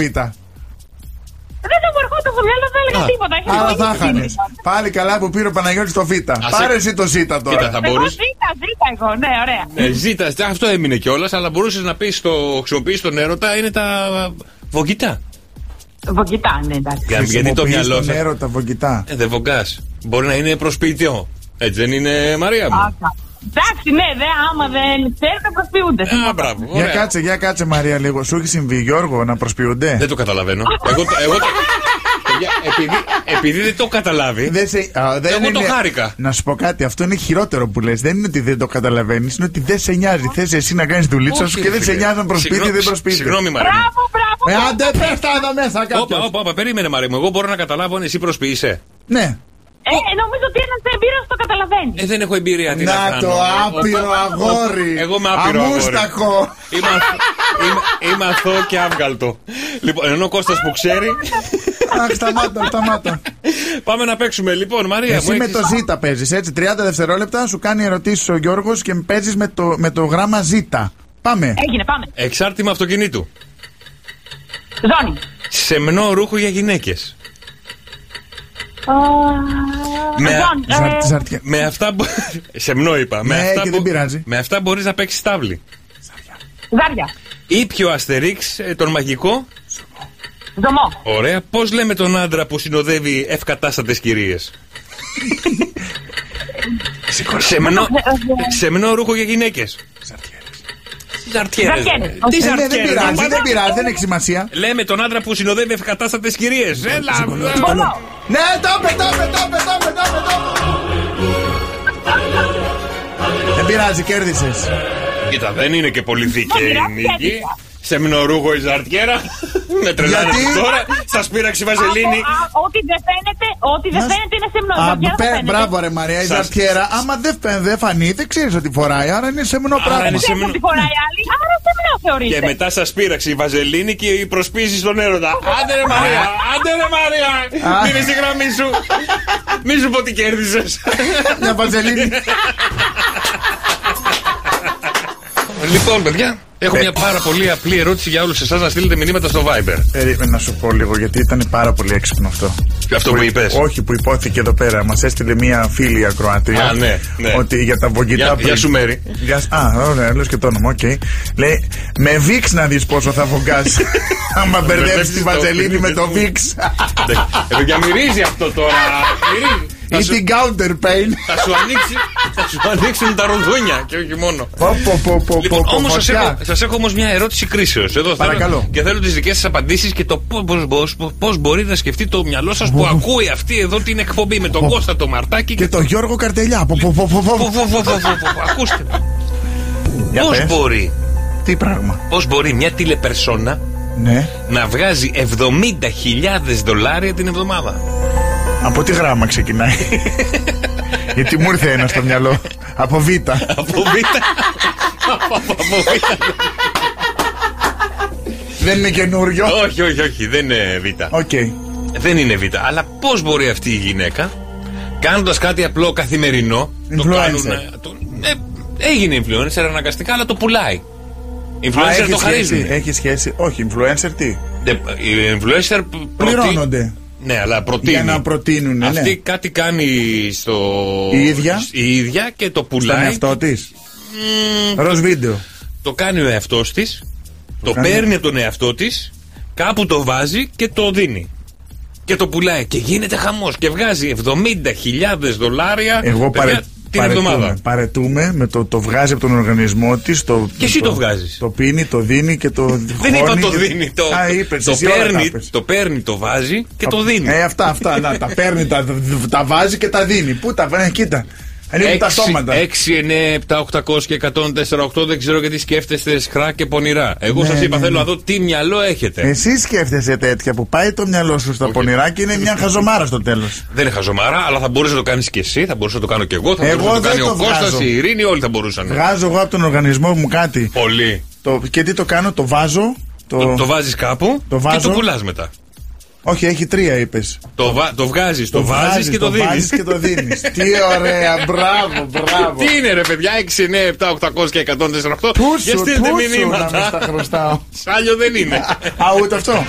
Δεν θα μου ερχόταν στο μυαλό, δεν έλεγα Α. τίποτα. Έχει Άρα πολύ θα ευθύνη. χάνε. Πάλι καλά που πήρε ο Παναγιώτης το Β. Πάρε εσύ το Ζ Κοίτα, τώρα. θα Εγώ μπορούσε. ζήτα, ζήτα εγώ, ναι, ωραία. Ε, ζήτα, αυτό έμεινε κιόλας, αλλά μπορούσες να πεις το χρησιμοποιείς τον έρωτα είναι τα βογγητά. Βογκητά, ναι, εντάξει. Για- Γιατί το Χρησιμοποιείς μυαλό τον σα. έρωτα βογκητά. Ε, δεν βογκάς. Μπορεί να είναι προσποιητικό. Έτσι δεν είναι Μαρία μου. Άκα. Εντάξει, ναι, δε, άμα δεν ξέρετε, προσποιούνται. Α, μπράβο. Για ωραία. κάτσε, για κάτσε Μαρία λίγο. Σου έχει συμβεί Γιώργο να προσποιούνται; Δεν το καταλαβαίνω. Εγώ, το- εγώ, το- Παιδιά, επειδή, επειδή δεν το καταλάβει. Δεν σε, α, δεν Εγώ το χάρηκα. Να σου πω κάτι, αυτό είναι χειρότερο που λες. Δεν είναι ότι δεν το καταλαβαίνεις, είναι ότι δεν σε νοιάζει. Θες εσύ να κάνεις δουλίτσα Όχι, σου και δεν ρε σε φίλε. νοιάζει αν προσποιείται ή δεν Συγγνώμη, προσποιείται. Συγγνώμη, Μαρία. μου. Μπράβο, μπράβο. Ε, άντε πέφτα εδώ μέσα Όπα, κάποιος. όπα, όπα, περίμενε Μαρία μου. Εγώ μπορώ να καταλάβω αν εσύ προσποιείσαι. Ναι. Ε, νομίζω ότι ένας εμπειρός το καταλαβαίνει. Ε, δεν έχω εμπειρία. Τι να, Να κάνω. το άπειρο Οπότε- αγόρι. Εγώ είμαι άπειρο αγόρι. Αμούσταχο. Είμαι, αθ- είμαι, είμαι αθώο και άβγαλτο. Λοιπόν, ενώ ο Κώστας που ξέρει, Αχ, σταμάτα, σταμάτα. πάμε να παίξουμε. Λοιπόν, Μαρία Εσύ μου. με έχεις- το Z παίζεις, έτσι. 30 δευτερόλεπτα σου κάνει ερωτήσεις ο Γιώργος και παίζεις με το, με το γράμμα Z. Πάμε. Έγινε, πάμε. Εξάρτημα αυτοκινήτου. Ζώνη. Σεμνό ρούχο για γυναίκες. Με- Ζώνη. Ζα- ε, ζαρτιά. Με αυτά. μπο- Σεμνό είπα. με Ναι, αυτά και δεν πειράζει. Με αυτά μπορείς να παίξεις τάβλη. Ζάρια. Ήπιο Αστερίξ, ε, τον μαγικό. Ζωμό. Ωραία. Πώς λέμε τον άντρα που συνοδεύει ευκατάστατες κυρίες; Σεμνό, σεμνό ρούχο για γυναίκες. Ζαρτιέρε. Ζαρτιέρες. Τι Ε, ναι, δεν ζαρτιέρε. πειράζει, δεν πειράζει, δεν έχει σημασία. Λέμε τον άντρα που συνοδεύει ευκατάστατες κυρίες. Έλα. Μπολό. Ναι, το είπε, το είπε, το είπε, το είπε, το είπε, το είπε. Δεν πειράζει, κέρδισες. Κοίτα, δεν είναι και πολύ δίκαιη η Μοιράζει νίκη. Έντυπα. Σεμνορούχο η ζαρτιέρα. Με τρελάνε Γιατί; τώρα. Σας πήραξε η βαζελίνη. Α, α, Ό,τι δεν φαίνεται, ό,τι δεν Να σ- φαίνεται είναι σεμνό. Α, Ζαρτιέρα δεν πε- φαίνεται. Μπράβο, ρε Μαρία, η Σας- ζαρτιέρα. Άμα δεν φαι- δεν φανεί, δεν ξέρεις ότι φοράει, άρα είναι σεμνό Άρα πράγμα. είναι Ξέρεις σεμνό. ότι φοράει άλλη, άρα σεμνό θεωρείται. Και μετά σας πήραξε η βαζελίνη και η προσπίση στον έρωτα. Άντε ρε Μαρία, άντε ρε Μαρία. Α. Μείνε στη γραμμή σου. Μη σου πω τι κέρδισες. Μια βαζελίνη. λοιπόν, παιδιά, έχω μια πάρα πολύ απλή ερώτηση για όλους εσάς να στείλετε μηνύματα στο Viber. Περίμενα να σου πω λίγο γιατί ήταν πάρα πολύ έξυπνο αυτό. Αυτό που είπες. Όχι, που ειπώθηκε εδώ πέρα. Μας έστειλε μία φίλη ακροατρία. Α, ναι, ναι. Ότι για τα βογκητά Γεια- πριν- γεια σου, Μαίρη. Γεια σ- Α, ωραία, λες και το όνομα, οκ. Λέει, με Vicks να δεις πόσο θα βογκήξει. Άμα μπερδέψεις μπερδέψεις τη το- βαζελίνη με το Vicks. Ε, παιδιά, μυρίζει αυτό τώρα. Μυρίζει. Θα Ή σου- την Counterpain. Θα σου, ανοίξει, θα σου ανοίξουν τα ρουθούνια και όχι μόνο. Πω, πω, πω, πω, Λοιπόν, πω, όμως σας φωτιά. έχω, σας έχω όμως μια ερώτηση κρίσεως. Εδώ Παρακαλώ. Θέλω, και θέλω τις δικές σας απαντήσεις και το πώ μπορεί να σκεφτεί το μυαλό σας που ακούει αυτή εδώ την εκπομπή με τον Κώστα το Μαρτάκι Και το Γιώργο Καρτελιά. Πω, πω, πω, πω, πω. Φω, φω, φω, φω, φω, φω. Ακούστε με. Για Πώς πες. μπορεί, Τι πράγμα. πώς μπορεί μια τηλεπερσόνα Ναι. να βγάζει 70.000 δολάρια την εβδομάδα; Από τι γράμμα ξεκινάει; Γιατί μου ήρθε ένα στο μυαλό. Από Β. Από Β. Από- από Β. Δεν είναι καινούριο. Όχι, όχι, όχι, δεν είναι Β. Οκ. Δεν είναι Β. Αλλά πώς μπορεί αυτή η γυναίκα, κάνοντας κάτι απλό καθημερινό, το Influencer. κάνουν. το- ε, έγινε influencer αναγκαστικά, αλλά το πουλάει. Α, Influencer έχει το σχέση, χαρίζουν. έχει σχέση. Όχι, influencer τι; Ναι, Οι influencer προτεί- Πληρώνονται. Ναι, αλλά προτείνει. Για να προτείνουν, ναι. Αυτή κάτι κάνει στο. Η ίδια; Η ίδια και το Στον πουλάει. εαυτό της; Ροζ βίντεο. Το κάνει ο εαυτός της. Το, κάνει. παίρνει από τον εαυτό της. Κάπου το βάζει και το δίνει. Και το πουλάει. Και γίνεται χαμός. Και βγάζει 70.000 δολάρια Εγώ παιδιά, παρε, την παρετούμε, εβδομάδα. παρετούμε με το, το βγάζει από τον οργανισμό της. Το, Και εσύ το βγάζεις. Το πίνει, το δίνει και το. Δεν είπα χώνει το και- δίνει. Το, Α, είπες, το, εσύ όλα τα παίρνει, είπες. το παίρνει, το βάζει και το δίνει. Ε, αυτά, αυτά. Να, τα παίρνει, τα, τα βάζει και τα δίνει. Πού τα βάζει, κοίτα. Ανοίγουν τα στόματα. 6, 9, 7, 800 και 148 δεν ξέρω γιατί σκέφτεστε σχρά και πονηρά. Εγώ Ναι, σας είπα ναι, θέλω ναι. να δω τι μυαλό έχετε. Εσύ σκέφτεσαι τέτοια που πάει το μυαλό σου στα πονηρά και είναι μια χαζομάρα στο τέλος. Δεν είναι χαζομάρα, αλλά θα μπορούσε να το κάνεις και εσύ, θα μπορούσε να το κάνω και εγώ, θα Εγώ μπορούσε να το δεν κάνει το ο Κώστας, βγάζω. η Ειρήνη, όλοι θα μπορούσαν. Βγάζω εγώ από τον οργανισμό μου κάτι. Πολύ. Το, και τι το κάνω, το βάζω. Το, Το, το βάζεις κάπου Το και βάζω. το πουλάς μετά. Όχι, έχει τρία, είπες. Το, βα... το βγάζεις, το, βάζεις βγάζεις, και το, δίνεις. βάζεις και το δίνεις. τι ωραία, μπράβο, μπράβο. Τι είναι ρε παιδιά, 6, 9, 7, 800 και 148. Πού Για σου, στείλτε πού σου να με στα μηνύματα. χρωστάω. Σάλιο δεν είναι. Α, ούτε αυτό.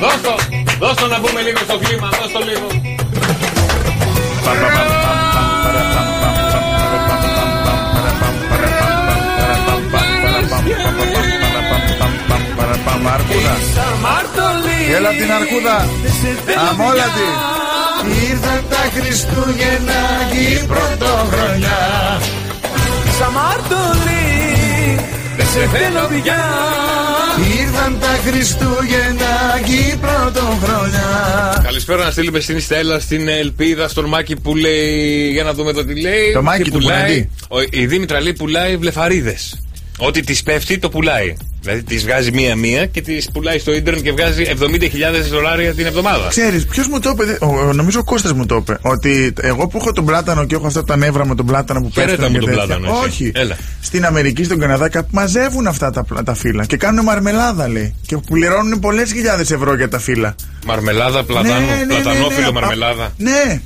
δώσ' το, δώσ' το να μπούμε λίγο στο κλίμα, δώσ' το λίγο. Έλα από την Αρκούδα. Αμόλατη. Ήρθαν τα Χριστούγεννα και η πρωτοχρονιά. Ήρθαν τα Χριστούγεννα και η πρωτοχρονιά. Καλησπέρα να στείλουμε στην Στέλλα, στην Ελπίδα, στον Μάκη που λέει. Για να δούμε εδώ τι λέει. Το Μάκη Τι του Πουλαντή. Ο- Η Δήμητρα λέει πουλάει βλεφαρίδες. Ό,τι της πέφτει το πουλάει. Δηλαδή της βγάζει μία-μία και της πουλάει στο ίντερνετ και βγάζει 70.000 δολάρια την εβδομάδα. Ξέρεις, ποιος μου το είπε, δε- ο- ο- νομίζω ο Κώστας μου το είπε. Ότι εγώ που έχω τον πλάτανο και έχω αυτά τα νεύρα με τον πλάτανο που Χαιρέτα πέφτουν μου και τον τέτοια. πλάτανο, εσύ. Όχι. Έλα. Στην Αμερική, στον Καναδά, κάπου μαζεύουν αυτά τα, πλα- τα φύλλα και κάνουν μαρμελάδα, λέει. Και πληρώνουν πολλές χιλιάδες ευρώ για τα φύλλα. Μαρμελάδα, πλατάνο, πλατανόφιλο, μαρμελάδα. Ναι.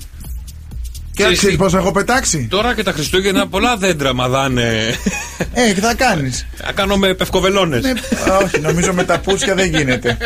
Και Ξέρεις ξέρει τι; πώ έχω πετάξει. Τώρα και τα Χριστούγεννα πολλά δέντρα μαδάνε. Ε, τι θα κάνεις. Να κάνουμε πευκοβελώνες. ναι, όχι, νομίζω με τα πούσια δεν γίνεται.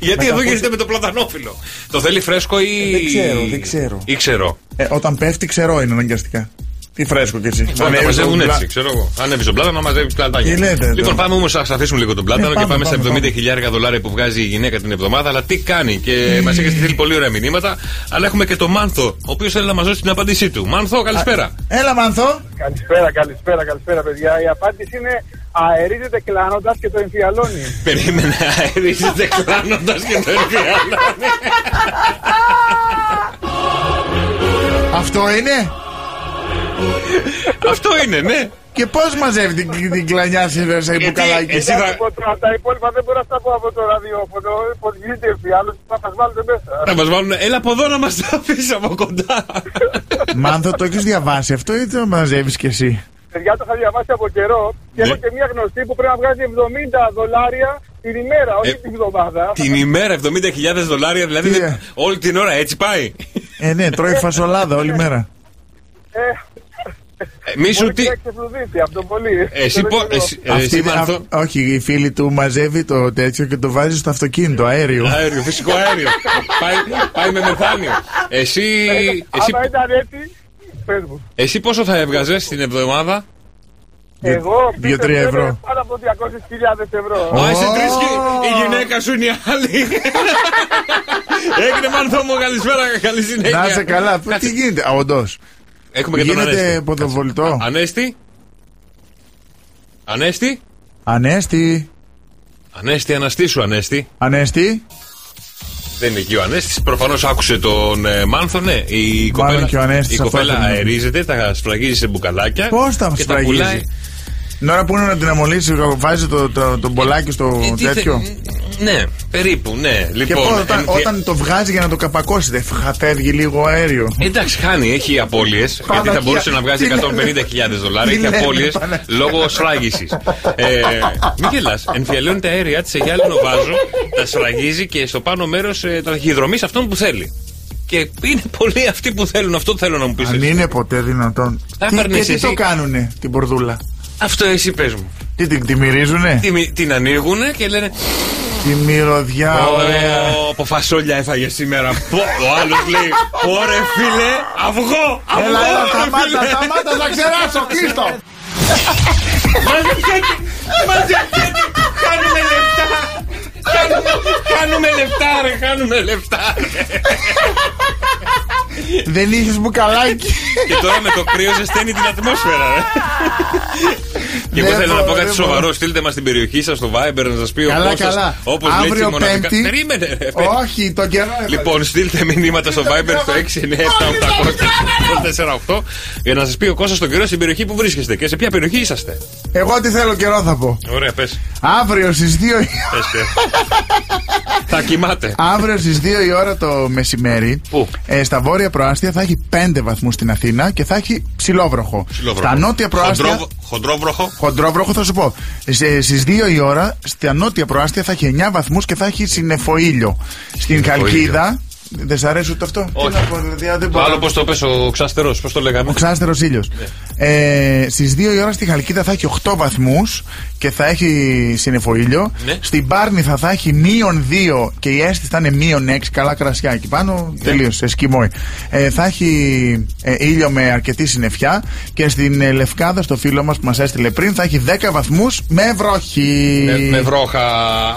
Γιατί με εδώ τα γίνεται με το πλατανόφιλο. Το θέλει φρέσκο ή. Δεν ξέρω, δεν ξέρω. Ή ξέρω. Ε, όταν πέφτει, ξερό είναι αναγκαστικά. Τι φρέσκο κι εσύ. Μπορεί να Ανέβεις μαζεύουν τον πλα- έτσι, ξέρω εγώ. Ανέβει τον πλάτανο, να μαζεύει πλατάνια. Τι λέτε εδώ. Λοιπόν, πάμε όμως να αφήσουμε λίγο τον πλάτανο Ε, και πάμε, πάμε στα πάμε, 70.000 δολάρια που βγάζει η γυναίκα την εβδομάδα. Αλλά τι κάνει και μας έχει στείλει πολύ ωραία μηνύματα. Αλλά έχουμε και τον Μάνθο, ο οποίος θέλει να μας δώσει την απάντησή του. Μάνθο, καλησπέρα. Έλα, Μανθό. Καλησπέρα, καλησπέρα, καλησπέρα, παιδιά. Η απάντηση είναι αερίζεται κλάνοντας και το εμφιαλώνει. Περίμενε, αερίζεται κλάνοντας και το ενδιάλωνε. Αυτό είναι; Αυτό είναι, ναι. Και πώς μαζεύει την, την κλανιά σε, σε Γιατί μπουκαλάκι; εσύ Θα θα- σου πω τώρα, τα υπόλοιπα δεν μπορώ να τα πω από το ραδιόφωνο. Πώς γίνεται η εμφιάλωση, θα μας βάλετε μέσα. Θα μας βάλουν. Έλα από εδώ να μας τα αφήσει από κοντά. Μάνθο, το έχεις διαβάσει αυτό ή το μαζεύεις κι εσύ; Παιδιά το είχα διαβάσει από καιρό και Ναι. έχω και μια γνωστή που πρέπει να βγάζει 70 δολάρια την ημέρα, όχι Ε, την εβδομάδα. Την ημέρα 70.000 δολάρια, δηλαδή Τι, δεν- ε; όλη την ώρα έτσι πάει. Ε, ναι, τρώει φασολάδα όλη μέρα. Ε, Μη σου Μπορεί τι. και να ξεφλουδίσει αυτό πολύ. Εσύ, Το πο- λέω εγώ. εσύ, ε, Αυτή εσύ είναι- Μάνθο. α- όχι, η φίλη του μαζεύει το τέτοιο και το βάζει στο αυτοκίνητο, αέριο. Αέριο, φυσικό αέριο. πάει, πάει με μεθάνιο. Εσύ, εσύ, Άμα ήταν έτσι, πες μου. εσύ πόσο θα έβγαζες την εβδομάδα; Εγώ δύο-τρία πίστεψέ ευρώ. με, πάνω από 200.000 ευρώ. Α, είσαι Ω. τρεις και η γυναίκα σου είναι η άλλη. Έγινε Μάνθο μου, καλησπέρα, καλή συνέχεια. Να είσαι καλά. Πού- Κάτσε. Τι γίνεται, όντως. Έχουμε και τον Γίνεται Ανέστη. ποδοβολητό. Ανέστη. Ανέστη. Ανέστη. Ανέστη, αναστήσου Ανέστη. Ανέστη. Δεν είναι εκεί ο Ανέστης. Προφανώς άκουσε τον ε, Μάνθο, ναι. Η Μάλλον κοπέλα, και ο Ανέστης η αυτό κοπέλα θέλει να πει. αερίζεται, τα σφραγίζει σε μπουκαλάκια. Πώς τα και σφραγίζει; Πουλάει. Την ώρα που είναι να την αμολύσει, βάζει το, το, το μπολάκι στο Ε, τι θε- τέτοιο. Ναι, περίπου, ναι. Και Λοιπόν, πώς, όταν, εμφυ- όταν το βγάζει για να το καπακώσει, δεν φ- φεύγει λίγο αέριο. Εντάξει, χάνει, έχει απώλειες. Γιατί θα Παναγία, μπορούσε να βγάζει τι 150.000 δολάρια. Τι Έχει λένε, απώλειες Παναγία. λόγω σφράγισης. ε, μην γελάς. Εμφιαλώνει τα αέρια της σε γυάλινο βάζο, τα σφραγίζει και στο πάνω μέρος τα ταχυδρομεί σε αυτόν που θέλει. Και είναι πολλοί αυτοί που θέλουν. Αυτό θέλω να μου πεις. Αν είναι ποτέ δυνατόν. Θα Τι, έπαιρνες και τι εσύ. το κάνουνε την πορδούλα; Αυτό εσύ πες μου. Τι την, τη μυρίζουνε; Τι- Την ανοίγουν και λένε Τη μυρωδιά, ωραία. Ω, Από φασόλια έφαγε σήμερα. Πω, Ο άλλος λέει: Ωρε φίλε, αυγό! Αυγό! Έλα, έλα, ρε, σταμάτα, φίλε». σταμάτα, θα ξεράσω, κλείστο. Μαζευτείτε! Μαζευτείτε! Κάνουμε λεφτά! Κάνουμε, κάνουμε λεφτά, ρε! Κάνουμε λεφτά, ρε! Δεν είχες μπουκαλάκι. Και τώρα με το κρύος ζεσταίνει την ατμόσφαιρα, ρε! Και εγώ Δεν θέλω να πω μπορώ, κάτι δεν μπορώ. σοβαρό. Στείλτε μας την περιοχή σας στο Viber να σας πει ο Καλά, Κώστας, καλά. Όπως λέει Αύριο μοναδικά. Πέμπτη. Περίμενε, ρε, παι- Όχι, το καιρό. Λοιπόν, στείλτε μηνύματα στο Viber στο 697-800-848 για να σας πει ο Κώστας τον καιρό στην περιοχή που βρίσκεστε και σε ποια περιοχή είσαστε. Εγώ τι θέλω καιρό θα πω. Ωραία, πες. Αύριο στις 2 η- Πες και. Θα κοιμάται. Αύριο στις 2 η ώρα το μεσημέρι Πού; ε, στα βόρεια προάστια θα έχει 5 βαθμούς στην Αθήνα και θα έχει ψηλόβροχο. Ψιλόβροχο. Στα νότια προάστια. Χοντρό- Χοντρόβροχο. Χοντρόβροχο θα σου πω. Στις 2 η ώρα στα νότια προάστια θα έχει 9 βαθμούς και θα έχει συννεφοήλιο. Στην Συννεφοήλιο. Χαλκίδα. Δεν σ' αρέσει ούτε αυτό; Όχι. Τι να πω, δηλαδή, αν δεν Το μπορώ. άλλο πώς το πες ο ξάστερος, πώς το λέγαμε; Ο ξάστερος ήλιος. Ε, Στις 2 η ώρα στη Χαλκίδα θα έχει 8 βαθμούς και θα έχει συννεφοήλιο. Ναι. Στην Πάρνηθα θα έχει μείον 2 και η αίσθηση θα είναι μείον 6. Καλά κρασιά εκεί πάνω. Ναι. Τελείωσε. Εσκιμόι. Ε, θα έχει ε, ήλιο με αρκετή συννεφιά. Και στην ε, Λευκάδα, στο φίλο μας που μας έστειλε πριν, θα έχει 10 βαθμούς με βροχή. Με, με βρόχα,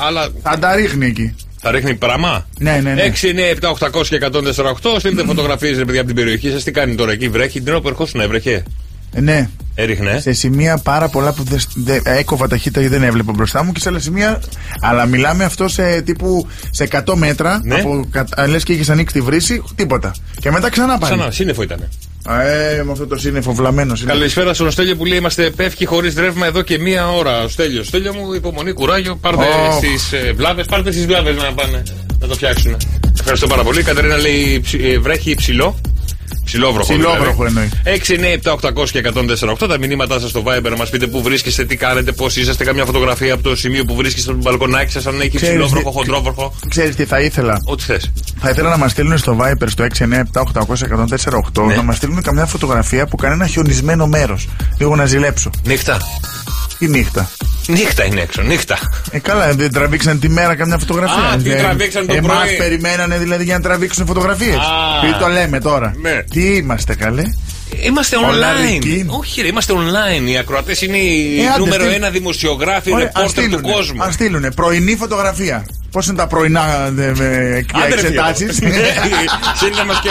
αλλά Θα τα ρίχνει εκεί. Θα ρίχνει πράγμα. Ναι, ναι, ναι. 6, 9, 7, 800 και 148. Στείλτε φωτογραφίες, ρε παιδιά, από την περιοχή σας. Τι κάνει τώρα εκεί, βρέχει; Την ώρα που ερχόσουν έβρεχε; Ε, ναι. Έριχνε; ε. σε σημεία πάρα πολλά που δεν δε, έκοβα ταχύτητα γιατί δεν έβλεπα μπροστά μου και σε άλλα σημεία. Αλλά μιλάμε αυτό σε τύπου σε 100 μέτρα. Ναι. Από, λες και είχες ανοίξει τη βρύση, τίποτα. Και μετά ξανά πάλι. Ξανά, σύννεφο ήταν. Ε, με αυτό το σύννεφο βλαμμένο. σύννεφο. Καλησπέρα στον Στέλιο που λέει: Είμαστε πέφτει χωρίς ρεύμα εδώ και μία ώρα. Ο Στέλιο. Στέλιο μου, υπομονή, κουράγιο. Πάρτε Ωχ. στις στι βλάβες, πάρτε στις βλάβες να πάνε να το φτιάξουν. Ευχαριστώ πάρα πολύ. Η Κατερίνα λέει: ψ- ε, Βρέχει υψηλό. Ψηλόβροχο. Ψηλόβροχο εννοείς. 6, 9, 7, 800 και 148. Τα μηνύματά σας στο Viber να μας πείτε πού βρίσκεστε, τι κάνετε, πώς είσαστε. Καμιά φωτογραφία από το σημείο που βρίσκεστε στο μπαλκονάκι σας, αν έχει Ξέρεις ψηλόβροχο, τι- χοντρόβροχο. Ξέρεις τι θα ήθελα; Ό,τι θες. Θα ήθελα να μας στείλουν στο Viper στο 697-800-1048 Ναι. να μας στείλουν καμιά φωτογραφία που κάνει ένα χιονισμένο μέρος. Λίγο να ζηλέψω. Νύχτα. Τη νύχτα. Νύχτα είναι έξω, νύχτα. Ε, καλά, δεν τραβήξαν τη μέρα καμιά φωτογραφία. Α, τι Ε, τραβήξαν το εμάς πρωί. περιμένανε δηλαδή για να τραβήξουν φωτογραφίες. Α. Τι το λέμε τώρα. Ναι. Τι είμαστε καλέ. Είμαστε Ολαρικοί. online. Όχι, ρε, είμαστε online. Οι ακροατές είναι οι Ε, άντε, νούμερο στείλ- ένα δημοσιογράφοι, Ωραία, ας ρεπόρτερ του στείλουνε, κόσμου. ας στείλουνε. Πρωινή φωτογραφία. Πώς είναι τα πρωινά ε, με Άντε, ρε, εξετάσεις; φίλε. Στείλτε μας και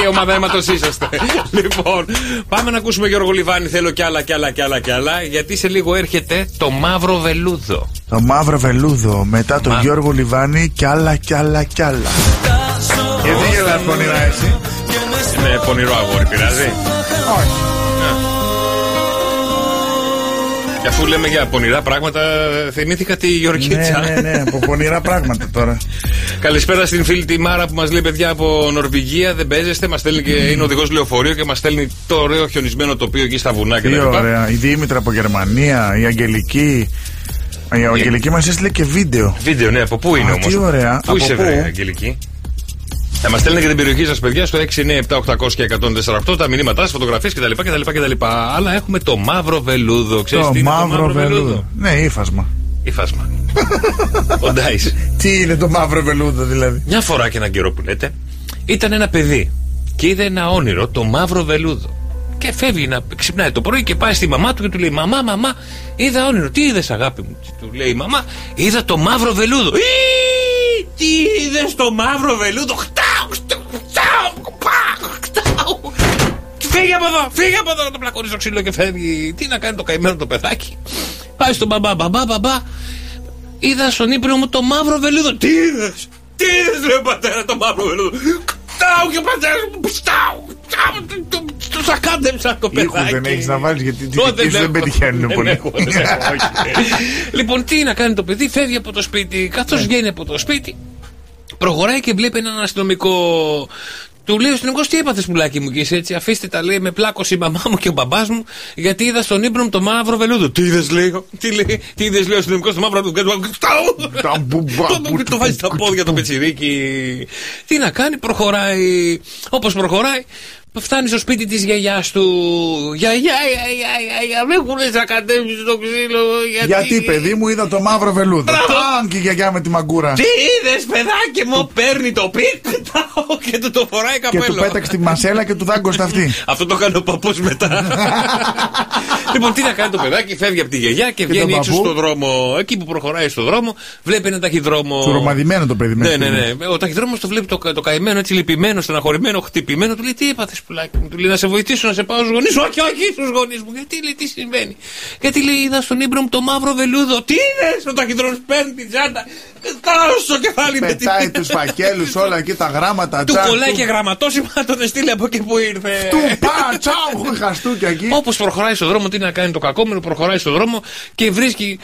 τι ομάδα αίματο είσαστε. λοιπόν, πάμε να ακούσουμε Γιώργο Λιβάνη. Θέλω κι άλλα κι άλλα κι άλλα κι άλλα. Γιατί σε λίγο έρχεται το μαύρο βελούδο. το μαύρο βελούδο μετά τον Μα- Γιώργο Λιβάνη κι άλλα κι άλλα κι άλλα. Γιατί γελάς πονηρά εσύ. Είναι πονηρό αγόρι, πειράζει; Όχι. Και αφού λέμε για πονηρά πράγματα, θυμήθηκα τη Ναι, Γεωργίτσα. ναι, ναι, από πονηρά πράγματα τώρα. Καλησπέρα στην φίλη τη Μάρα που μας λέει: Παιδιά από Νορβηγία, δεν παίζεστε. Μας στέλνει και είναι οδηγός λεωφορείο και μας στέλνει το ωραίο χιονισμένο τοπίο εκεί στα βουνά Τι κτλ. ωραία. Η Δήμητρα από Γερμανία, η Αγγελική. Η Αγγελική μας έστειλε και βίντεο. Βίντεο, ναι, από πού είναι Α, όμως; τι ωραία. Πού Από είσαι, πού; βρε, Αγγελική; Θα μας στέλνετε και την περιοχή σας, παιδιά, στο 697-800 και 148, τα μηνύματά σας, φωτογραφίες κτλ, κτλ, κτλ. Αλλά έχουμε το μαύρο βελούδο. Ξέρεις Το τι είναι μαύρο βελούδο. Ναι, ύφασμα. Υφάσμα. Ο Ντάις. Τι είναι το μαύρο βελούδο δηλαδή; Μια φορά και έναν καιρό που λέτε, ήταν ένα παιδί και είδε ένα όνειρο, το μαύρο βελούδο. Και φεύγει να ξυπνάει το πρωί και πάει στη μαμά του και του λέει: Μαμά, μαμά, είδα όνειρο. Τι είδες, αγάπη μου; Και του λέει η μαμά: Είδα το μαύρο βελούδο. «Ι, Τι είδες το μαύρο βελούδο. Χτάου, Φύγε από εδώ, φύγε από εδώ να το πλακώνεις στο ξύλο και φεύγει. Τι να κάνει το καημένο το παιδάκι. Πάει στον μπαμπά, μπαμπά, μπαμπά. Είδα στον ύπνο μου το μαύρο βελούδο. Τι είδες, τι είδες, ρε πατέρα, το μαύρο βελούδο. Στάω και ο πατέρας μου. Στάω. Του ακάντεψα το παιδάκι. Ήχου δεν έχεις να βάλεις γιατί τη Ω, δική σου δεν έχω. πετυχαίνουν Δεν πολύ. έχω, δεν έχω, όχι. Λοιπόν, τι να κάνει το παιδί, φεύγει από το σπίτι. Καθώς Ναι. βγαίνει από το σπίτι, προχωράει και βλέπει έναν αστυνομικό. Του λέει ο αστυνομικό, τι έπαθε πουλάκι μου και είσαι έτσι. Αφήστε τα λέει με πλάκωση η μαμά μου και ο μπαμπάς μου, γιατί είδα στον ύπνο μου το μαύρο βελούδο. Τι είδες, λέει, τι λέει, τι είδες, λέει ο αστυνομικό το μαύρο βελούδο. Τα μπουμπά, Το- που- Το βάζει στα πόδια το πετσιρίκι. Τι να κάνει, προχωράει. Όπως προχωράει, φτάνεις στο σπίτι της γιαγιάς του. Γιαγιά, γιαγιά, γιαγιά, με έχουν σακατέψει στο ξύλο. Γιατί, Γιατί παιδί μου είδα το μαύρο βελούδο. Τάγκ και η γιαγιά με τη μαγκούρα. Τι είδες, παιδάκι μου, παίρνει το πικ πετάω και του το φοράει Και καπέλο. του πέταξε τη μασέλα και του δάγκωσε τα αυτή. Αυτό το κάνει ο παππούς μετά. λοιπόν, τι να κάνει το παιδάκι, φεύγει από τη γιαγιά και, βγαίνει τον έξω παππού; στο δρόμο. Εκεί που προχωράει στο δρόμο, βλέπει ένα ταχυδρόμο. Του ρομαδημένο το παιδί Ναι, μέσα. ναι, ναι. Ο ταχυδρόμος το βλέπει το, το καημένο, έτσι λυπημένο, στεναχωρημένο, χτυπημένο. Του λέει: Τι έπαθες, πουλάκι μου. Του λέει: Να σε βοηθήσω να σε πάω στους γονείς. Όχι, όχι, στους γονείς μου. Γιατί λέει: Τι συμβαίνει. Γιατί λέει: Είδα στον ύπνο μου το μαύρο βελούδο. Τι είδε. Ο ταχυδρόμο παίρνει τη τσάντα. Κάω στο κεφάλι με την Πετάει τους φακέλους όλα εκεί τα γράμματα. Του τσακ, κολλάει του- και γραμματόσημα, τον εστίλει από εκεί που ήρθε. Του πα, τσάου, χαστούκια εκεί. Όπως προχωράει στον δρόμο, τι να κάνει το κακόμενο, προχωράει στον δρόμο και βρίσκει,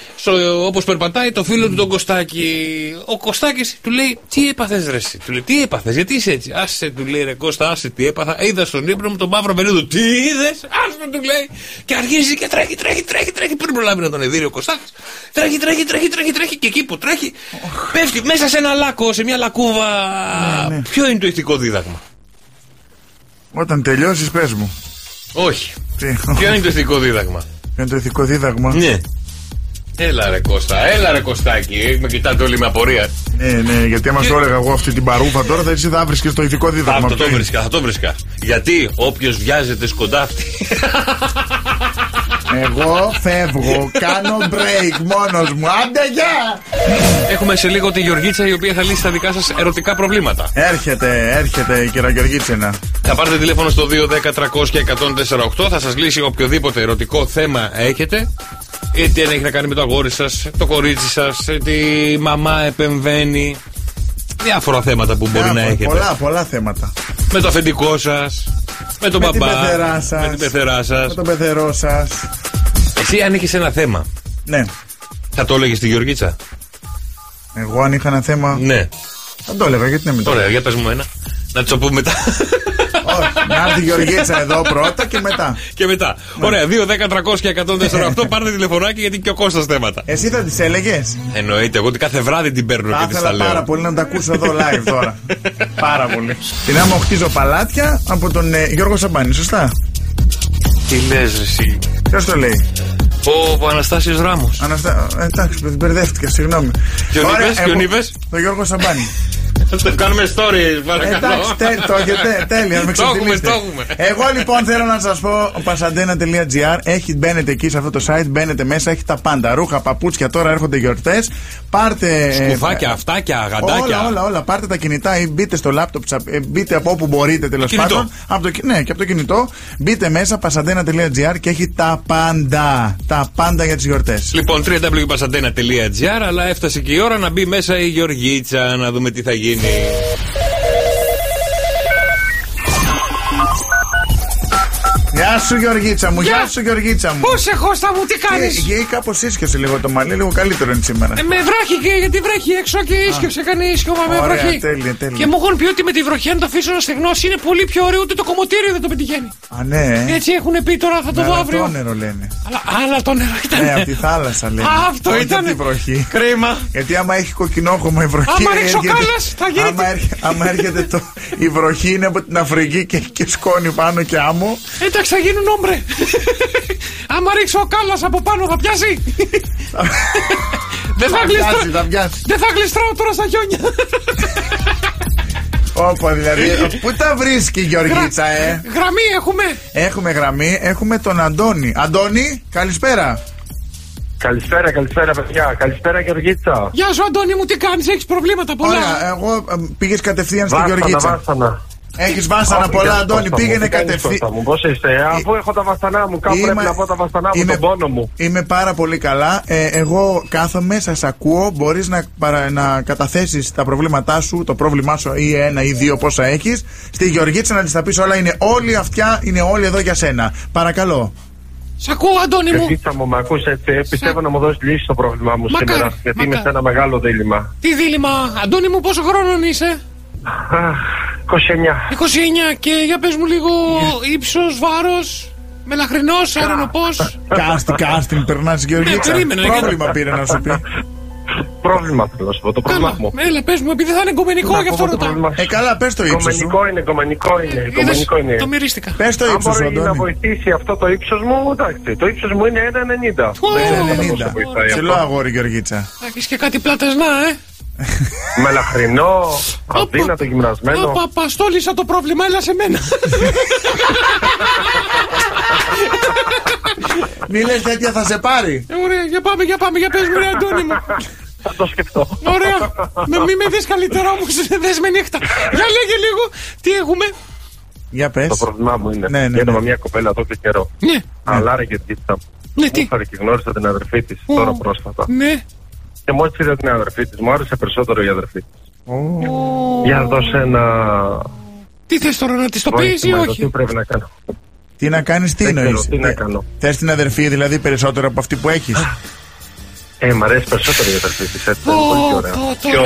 όπως περπατάει, το φίλο του τον Κωστάκη. Ο Κωστάκης του λέει: Τι έπαθες, ρε, εσύ;» Του λέει: Τι έπαθες, γιατί είσαι έτσι; Άσε, του λέει: Ρε Κώστα, άσε, τι έπαθα. Είδα στον ύπνο μου τον μαύρο βελούδο. Τι είδες, άσε, του λέει. Και αρχίζει και τρέχει, τρέχει, τρέχει, τρέχει. Πριν προλάβει να τον εδείρει ο Κωστάκης. Τρέχει, τρέχει, τρέχει, τρέχει, τρέχει. Και εκεί που τρέχει, πέφτει μέσα σε ένα λάκκο, σε μια λακκούβα. ναι. Ποιο είναι το ηθικό δίδαγμα; Όταν τελειώσεις, πες μου. Όχι. Τι, Ποιο είναι το ηθικό δίδαγμα; είναι το ηθικό δίδαγμα; Ναι. Έλα ρε Κώστα, έλα ρε Κωστάκη. Με κοιτάτε όλοι με απορία. Ναι, ναι, γιατί άμα σου έλεγα εγώ αυτή την παρούφα τώρα θα εσύ θα βρίσκεις το ηθικό δίδαγμα. Αυτό το πριν. βρίσκα, θα το βρίσκα. Γιατί όποιος βιάζεται σκοντάφτη. Εγώ φεύγω, κάνω break μόνος μου. Άντε, γεια! Έχουμε σε λίγο τη Γεωργίτσα η οποία θα λύσει τα δικά σας ερωτικά προβλήματα. Έρχεται, έρχεται η κυρία Γεωργίτσενα. Θα πάρετε τηλέφωνο στο 210 300 και 148. Θα σας λύσει οποιοδήποτε ερωτικό θέμα έχετε. Είτε αν έχει να κάνει με το αγόρι σας, το κορίτσι σας, τη μαμά επεμβαίνει. Διάφορα θέματα που μπορεί να Διάφορα, έχετε. Πολλά, πολλά θέματα. Με το αφεντικό σας, με τον με την μπαμπά, πεθερά σα. με την πεθερά σας. Με τον πεθερό σας. Εσύ αν είχες ένα θέμα, Ναι. θα το έλεγες στη Γεωργίτσα; Εγώ αν είχα ένα θέμα. Ναι. Θα το έλεγα, γιατί να μην το Ωραία, για πες μου ένα. Να το πούμε μετά. Όχι, να έρθει η Γεωργίτσα εδώ πρώτα και μετά. και μετά. Ωραία, 2, 10, 300 και 148. Πάρτε τηλεφωνάκι γιατί και ο Κώστας θέματα. Εσύ θα τις έλεγες; Εννοείται, εγώ ότι κάθε βράδυ την παίρνω Θα και τη τα ήθελα λέω. πάρα πολύ να τα ακούσω εδώ live τώρα. πάρα πολύ. Στην άμμο χτίζω παλάτια από τον ε, Γιώργο Σαμπάνη, σωστά; Τι λες, εσύ; Ποιος το λέει; Ο, ο Αναστάσιος Ράμμος. Αναστα... ε, εντάξει, μπερδεύτηκα, συγγνώμη. Ποιον Ωραία, είπες, εγώ- ποιον είπες; Τον Γιώργο Σαμπάνη. Το κάνουμε stories, παρακαλώ. Εντάξει, τε, το έχετε, τέλεια, με Το έχουμε, ξεφτιλίσετε. το έχουμε. Εγώ λοιπόν θέλω να σας πω, pasantena.gr έχει, μπαίνετε εκεί σε αυτό το site, μπαίνετε μέσα, έχει τα πάντα. Ρούχα, παπούτσια, τώρα έρχονται γιορτές. Πάρτε. ε, Σκουφάκια, αυτάκια, γαντάκια. Όλα, όλα, όλα. Πάρτε τα κινητά ή μπείτε στο λάπτοπ, σα- ε, μπείτε από όπου μπορείτε τέλος κινητό. πάντων. Από το, κι- ναι, και από το κινητό. Μπείτε μέσα, pasantena.gr και έχει τα πάντα. Τα πάντα για τις γιορτές. Λοιπόν, www.pasantena.gr, αλλά έφτασε και η ώρα να μπει μέσα η Γεωργίτσα να δούμε τι θα γίνει. γίνει Γεια σου Γεωργίτσα μου, γεια σου Γεωργίτσα μου. Πώς σε Κώστα μου, τι κάνεις; Γεια, κάπως ίσχυσε λίγο το μαλλί, λίγο καλύτερο είναι σήμερα. με βράχει και γιατί βρέχει έξω και ίσχυψε, έκανε ίσχυμα με Ωραία, βροχή. τέλεια, τέλεια. Και μου έχουν πει ότι με τη βροχή, αν το αφήσω να στεγνώσει, είναι πολύ πιο ωραίο, ούτε το κομμωτήριο δεν το πετυχαίνει. Α, ναι. ε. Έτσι έχουν πει τώρα, θα το δω Αλλά αύριο. το νερό λένε. Αλλά άλλα το νερό ήταν. Ναι, από τη θάλασσα λένε. Α, αυτό Όχι ήταν. από τη βροχή. Κρίμα. Γιατί άμα έχει κοκκινόχωμα η βροχή. Άμα ρίξω έρχεται- κάλας, θα γίνεται. Άμα, έρχε- άμα έρχεται το, η βροχή είναι από την Αφρική και, και σκόνη πάνω και άμμο. Εντάξει, θα γίνουν όμπρε. Άμα ρίξω κάλα από πάνω, θα πιάσει. Δεν θα Θα πιάσει, γλιστρά. θα πιάσει. Δεν θα γλιστράω τώρα στα χιόνια. Όπα δηλαδή. Πού τα βρίσκει η Γεωργίτσα, ε; Γραμμή έχουμε. Έχουμε γραμμή, έχουμε τον Αντώνη. Αντώνη, καλησπέρα. Καλησπέρα, καλησπέρα παιδιά. Καλησπέρα Γεωργίτσα. Γεια σου, Αντώνη μου, τι κάνεις, έχεις προβλήματα πολλά. Ωραία, εγώ πήγες κατευθείαν στη Βάσανα, Γεωργίτσα. βάσανα. Έχεις βάσανα πολλά, Αντώνη. Πήγαινε κατευθείαν. Πώς είστε, αφού έχω τα βαστανά μου, κάπου πρέπει να πω τα βαστανά μου, είμαι- τον πόνο μου. Είμαι πάρα πολύ καλά. Ε, εγώ κάθομαι, σας ακούω. Μπορείς να, παρα- να καταθέσεις τα προβλήματά σου, το πρόβλημά σου ή ένα ή δύο πόσα έχεις. Στη Γεωργίτσα να της τα πεις όλα. Είναι όλη αυτιά, είναι όλοι εδώ για σένα. Παρακαλώ. Σ' ακούω, Αντώνη μου. Εσύ θα μου με ακούς έτσι, ε, πιστεύω να μου δώσεις λύση στο πρόβλημά μου Μακάρι, σήμερα. Γιατί είμαι μακάρι. σε ένα μεγάλο δίλημα. Τι δίλημα, Αντώνη μου, πόσο χρόνων είσαι; Αχ, 29. 29 και για πες μου λίγο ύψος, βάρος, μελαχρινός, αερονοπός. Κάστιν, κάστιν, περνάς Γεωργίτσα. Ναι, περίμενε, Πρόβλημα έκανα- πήρε να σου πει. Πρόβλημα θέλω να σου πω, το πρόβλημά Καλά, μου. έλα πες μου, επειδή θα είναι κομμενικό Να γι' πω αυτό το ρωτάω. πρόβλημά σου. Ε, καλά, πες το ύψος σου. Κομμενικό είναι, κομμενικό είναι, Είδες, κομμενικό είναι. το μυρίστηκα. Πες το Αν ύψος σου, μπορεί να Αντώνη. βοηθήσει αυτό το ύψος μου, εντάξει. Το ύψος μου είναι 1,90. Ω, Δεν ξέρω πώς 90. σε βοηθάει Ψηλό αυτό. αγόρι, Γεωργίτσα. Θα έχεις και κάτι πλατεσνά, ε. Μελαχρινό, αδύνατο γυμνασμένο. Όπα, παστόλισα το πρόβλημα, έλα σε μένα. Μη λες τέτοια, θα σε πάρει. Ε, Ωραία, για πάμε, για πάμε, για πες μου, ρε Αντώνη μου. Θα το σκεφτώ. Ωραία. Με, μη με δεις καλύτερα όμως, δες με νύχτα. Για λέγε λίγο, τι έχουμε. Για πες. Το πρόβλημά μου είναι. Ναι, ναι, Γίνομαι ναι. μια κοπέλα εδώ και καιρό. Ναι, Αλλά ρε Γεωργίτσα. ναι, Μου τι. έφερε και γνώρισα την αδερφή της Ω. τώρα πρόσφατα. Ναι. Και μόλις είδα την αδερφή της, μου άρεσε περισσότερο η αδερφή της. Για δώσε ένα. Τι θες τώρα, να της το πεις ή βοήθημα εδώ, όχι; Τι πρέπει να κάνω. Τι να κάνεις, τι Δεν ξέρω, εννοεί. τι να κάνω. Θες την αδερφή δηλαδή περισσότερο από αυτή που έχεις; Ε, μ' αρέσει περισσότερο η αδερφή της. Έτσι, Ω, είναι πολύ ωραία. το- το- Πιο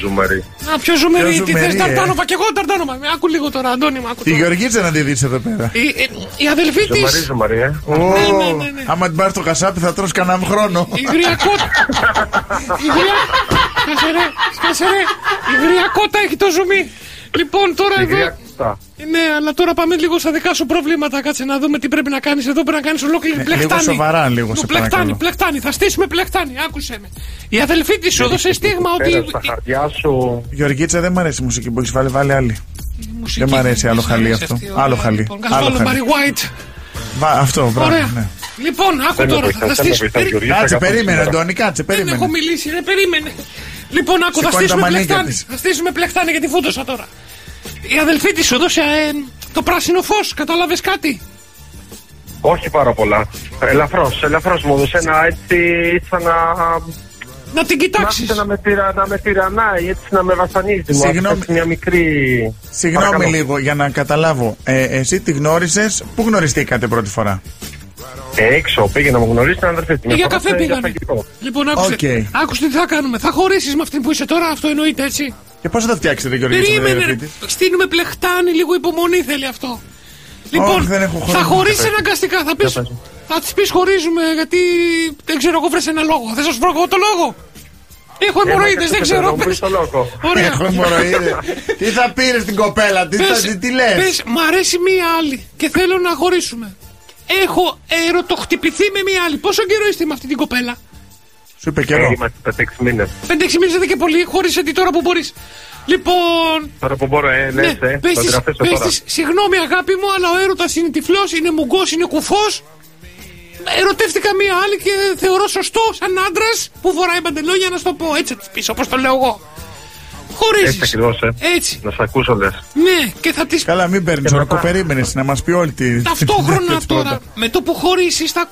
ζουμερή. Α, πιο ζουμερή, Πιο τι ζουμερή, θες ε. ταρτάνοβα και εγώ ταρτάνοβα. Με άκου λίγο τώρα, Αντώνη μου, άκου Τη τώρα. Γεωργίτσα να τη δεις εδώ πέρα. Η, ε, η αδελφή Ζουμερή, της, ζουμερή, ε. Ω, ναι, ναι, ναι. Άμα την πάρεις το κασάπι θα τρως κανένα χρόνο. η γριακότα. η γρια... Σκάσε ρε, σκάσε ρε. Η γριακότα έχει το ζουμί. Λοιπόν, τώρα Η εδώ... γριακότα. Ναι, αλλά τώρα πάμε λίγο στα δικά σου προβλήματα. Κάτσε να δούμε τι πρέπει να κάνεις εδώ. Πρέπει να κάνεις ολόκληρη Ναι, πλεκτάνη. λίγο σοβαρά, λίγο, σε πλεκτάνη, παρακαλώ. πλεκτάνη. Θα στήσουμε πλεκτάνη. Άκουσε με. Η αδελφή της σου έδωσε στίγμα ότι. Πέρα στα χαρτιά σου. Γεωργίτσα δεν μ' αρέσει η μουσική που έχεις βάλει, βάλει άλλη. η μουσική δεν μ' αρέσει άλλο μ' χαλί αρέσει αυτό. αυτή, Άλλο ωραία, χαλί. Λοιπόν, Άλλο βάλω χαλί. Barry White. Βα, αυτό, μπράβο. Ωραία. ναι. Λοιπόν, άκου Δεν με τώρα. βοηθάς, Θα δεν με στήσουμε. βοηθάς, Γεωργίτσα, Κάτσε, καθόλου περίμενε, σήμερα. Αντώνη, κάτσε, Δεν περίμενε. έχω μιλήσει, ρε, περίμενε. Λοιπόν, άκου, θα Σηκώνει τα στήσουμε μανίκια πλεκτάνη. της. Θα στήσουμε πλεκτάνη γιατί φούτωσα τώρα. Η αδελφή της σου έδωσε ε, το πράσινο φως. Κατάλαβες κάτι; Όχι πάρα πολλά. Ελαφρώς, ελαφρώς μου έδωσε ένα έτσι, σαν να. Να την Να, κοιτάξεις. να, με τυρα, να με τυραννάει, έτσι να με βασανίζει. Μου Συγγνώμη. άφησε μια μικρή. Συγγνώμη Παρακαλώ. λίγο για να καταλάβω. Ε, εσύ τη γνώρισες, πού γνωριστήκατε πρώτη φορά; Ε, έξω πήγε να μου γνωρίσει την αδερφή του. Για καφέ πήγανε. φαγητό. Λοιπόν, άκουσε. Οκ. Άκουσε τι θα κάνουμε. Θα χωρίσει με αυτή που είσαι τώρα, αυτό εννοείται έτσι. Και πώς θα τα φτιάξετε, Γεωργίτσα, με την Περίμενε, αδερφή ρε. της; στείλουμε πλεχτάνη, λίγο υπομονή θέλει αυτό. Λοιπόν, δεν έχω χρόνο. θα χωρίσει αναγκαστικά. Θα, πεις, Για πες. θα τη πεις χωρίζουμε γιατί δεν ξέρω, εγώ βρες ένα λόγο. Θε να σου βρω εγώ το λόγο. Έχω αιμορροίδε, δεν ξέρω. Να μου πεις το λόγο. Ωραία. Έχω αιμορροίδες. Τι θα πήρες την κοπέλα, τι, Πες- θα, τι, τι λες; πες, μ' αρέσει μία άλλη και θέλω να χωρίσουμε. Έχω ερωτοχτυπηθεί με μία άλλη. Πόσο καιρό είστε με αυτή την κοπέλα; Σου είπε Ε, καιρό. Είμαστε 5-6 μήνες. 5-6 μήνες δεν είναι και πολύ, χωρίσε τη τώρα που μπορείς. Λοιπόν, Τώρα που μπορώ, ε, ναι, λες, ε, πες θα της, την αφήσω πες τώρα. της, συγγνώμη αγάπη μου, αλλά ο έρωτας είναι τυφλός, είναι μουγκός, είναι κουφός. Ερωτεύτηκα μία άλλη και θεωρώ σωστό σαν άντρας που φοράει παντελόνια να σου το πω. Έτσι θα τη πεις όπως το λέω εγώ. Χωρίζεις. Έτσι ακριβώς, ε. Έτσι. Να σε ακούσω, λες. Ναι, και θα τη Καλά, μην παίρνεις όρκο, περίμενες να μας πει όλη τη. Ταυτόχρονα την τώρα, πρώτα. με το που χωρίσει, θα,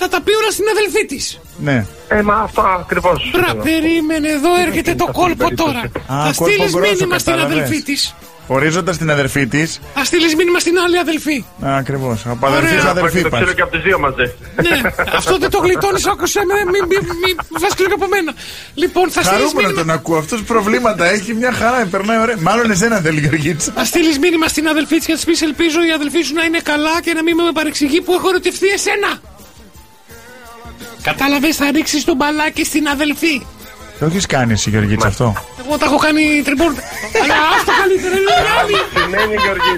θα τα πει όλα στην αδελφή της. Ναι. Ε, μα αυτό ακριβώς. Μπρα, περίμενε, εδώ έρχεται το αυτή την κόλπο περίπτωση. τώρα. Α, θα κόλπο στείλεις μπρόσο, μήνυμα στην κατάλαβες. αδελφή της. Χωρίζοντα την αδερφή της. Θα στείλεις μήνυμα στην άλλη αδελφή. Ακριβώς. Από αδερφή Ωραία. σε αδερφή το πας. ξέρω και από τις δύο μαζί. ναι, αυτό δεν το γλιτώνεις, άκουσε με, μην μη, μη, φας κλικ από μένα. Λοιπόν, θα στείλεις Χαρούμενο μήνυμα. τον ακούω. Αυτός προβλήματα έχει μια χαρά. Περνάει ωραία. Μάλλον εσένα θέλει Γεωργίτσα. Θα στείλεις μήνυμα στην αδελφή της και θα της πεις: Ελπίζω η αδελφή σου να είναι καλά και να μην με παρεξηγεί που έχω ερωτευτεί εσένα. Κατάλαβες, θα ρίξεις τον μπαλάκι στην αδελφή. Το έχεις κάνει εσύ Γεωργίτσα αυτό; Εγώ τα έχω κάνει τριμπόρ. Αλλά αυτό καλύτερα είναι η άλλη. Σημαίνει, Γεωργή.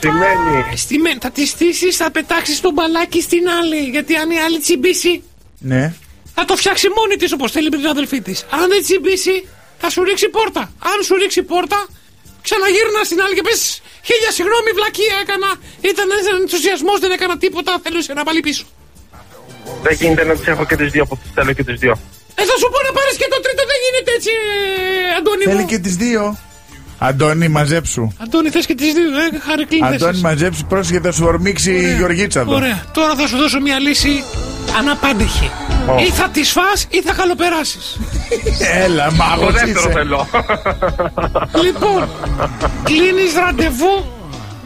Σημαίνει. Στη μεν, θα τη στήσεις, θα πετάξεις τον μπαλάκι στην άλλη. Γιατί αν η άλλη τσιμπήσει, Ναι. θα το φτιάξει μόνη της όπως θέλει με την αδελφή της. Αν δεν τσιμπήσει, θα σου ρίξει πόρτα. Αν σου ρίξει πόρτα, ξαναγύρνα στην άλλη και πες: Χίλια συγγνώμη, βλακεία έκανα. Ήταν ένα ενθουσιασμός, δεν έκανα τίποτα. Θέλω σε να πάλι πίσω. Δεν γίνεται να τι έχω και τι δύο που τι θέλω και τι δύο. Ε, θα σου πω να πάρεις και το τρίτο, δεν γίνεται έτσι, ε, Αντώνη Θέλει μου. και τις δύο. Αντώνη, μαζέψου. Αντώνη, θες και τις δύο, ε, χαρεκλίνε. Αντώνη, μαζέψου. Πρόσεχε, θα σου ορμήξει η Γεωργίτσα εδώ. Ωραία. Τώρα θα σου δώσω μια λύση αναπάντεχη. Ή θα τη φας ή θα καλοπεράσεις. Έλα, Το μάγος δεύτερο είσαι. θέλω. λοιπόν, κλείνεις ραντεβού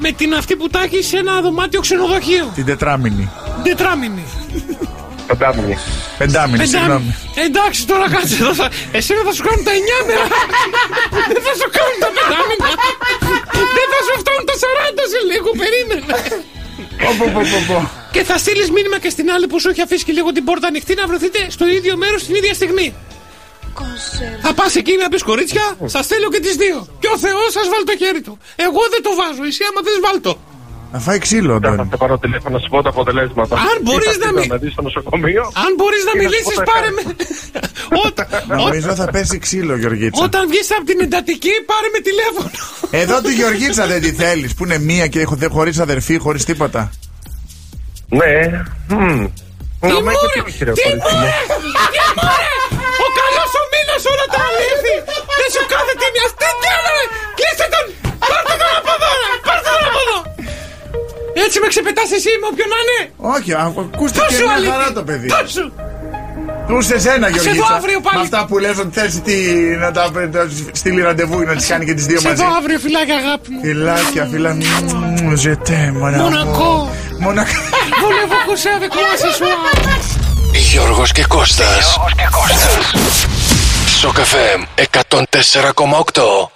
με την αυτή που τα έχεις σε ένα δωμάτιο ξενοδοχείο. Την τετράμινη. Τετράμινη. Πεντάμινη. Πεντάμινη, Πεντάμινη. συγγνώμη. Εντάξει, τώρα κάτσε εδώ. Θα... Εσένα θα σου κάνουν τα 9 μέρα. Δεν θα σου κάνουν τα πεντάμινα. Δεν θα σου φτάνουν τα 40 σε λίγο. Περίμενε. Πω, πω, πω, πω, πω. Και θα στείλεις μήνυμα και στην άλλη που σου έχει αφήσει και λίγο την πόρτα ανοιχτή να βρεθείτε στο ίδιο μέρος την ίδια στιγμή. Θα πας εκεί να πεις κορίτσια, σας θέλω και τις δύο. Και ο Θεός σας βάλει το χέρι του. Εγώ δεν το βάζω. Εσύ άμα δεν βάλ το. Να φάει ξύλο, Θα Αντώνη. σε πάρω τηλέφωνο να σου πω τα αποτελέσματα. Αν μπορείς Ή θα να στείλω μην- να δεις στο νοσοκομείο. Αν μπορείς να Ή να σου μιλήσεις, πω τα πάρε με. κάνει. Όταν, Νομίζω θα πέσει ξύλο, Γεωργίτσα. όταν βγεις από την εντατική, πάρε με τηλέφωνο. Εδώ τη Γεωργίτσα δεν τη θέλεις, που είναι μία και χωρίς αδερφή, χωρίς τίποτα. Ναι. μμ. Τι Να με μωρέ, και τι ρε τι κορίτσι μου. μωρέ, τι μωρέ, ο καλός ο μήνας όλα τα αλήθη, δεν σου κάθεται μια στήκια ρε, κλείστε τον, πάρτε τον από εδώ ρε, πάρτε τον από εδώ. Έτσι με ξεπετάς εσύ με όποιον να είναι. Όχι, α- ακούστε και Τόσο μια αλήθεια. χαρά το παιδί. Τόσο. Του σε σένα, Σε δω Γεωργίτσα. αύριο πάλι. Με αυτά που λες ότι θες τι, να τα να στείλει ραντεβού ή να τις κάνει και τις δύο Σε μαζί. δω αύριο φυλάκια αγάπη μου. Φιλάκια, φίλα μου. Ζετέ, Μονακό. Μονακό. Voulez-vous coucher avec moi ce soir Γιώργος και Κώστας. Σοκ FM 104,8.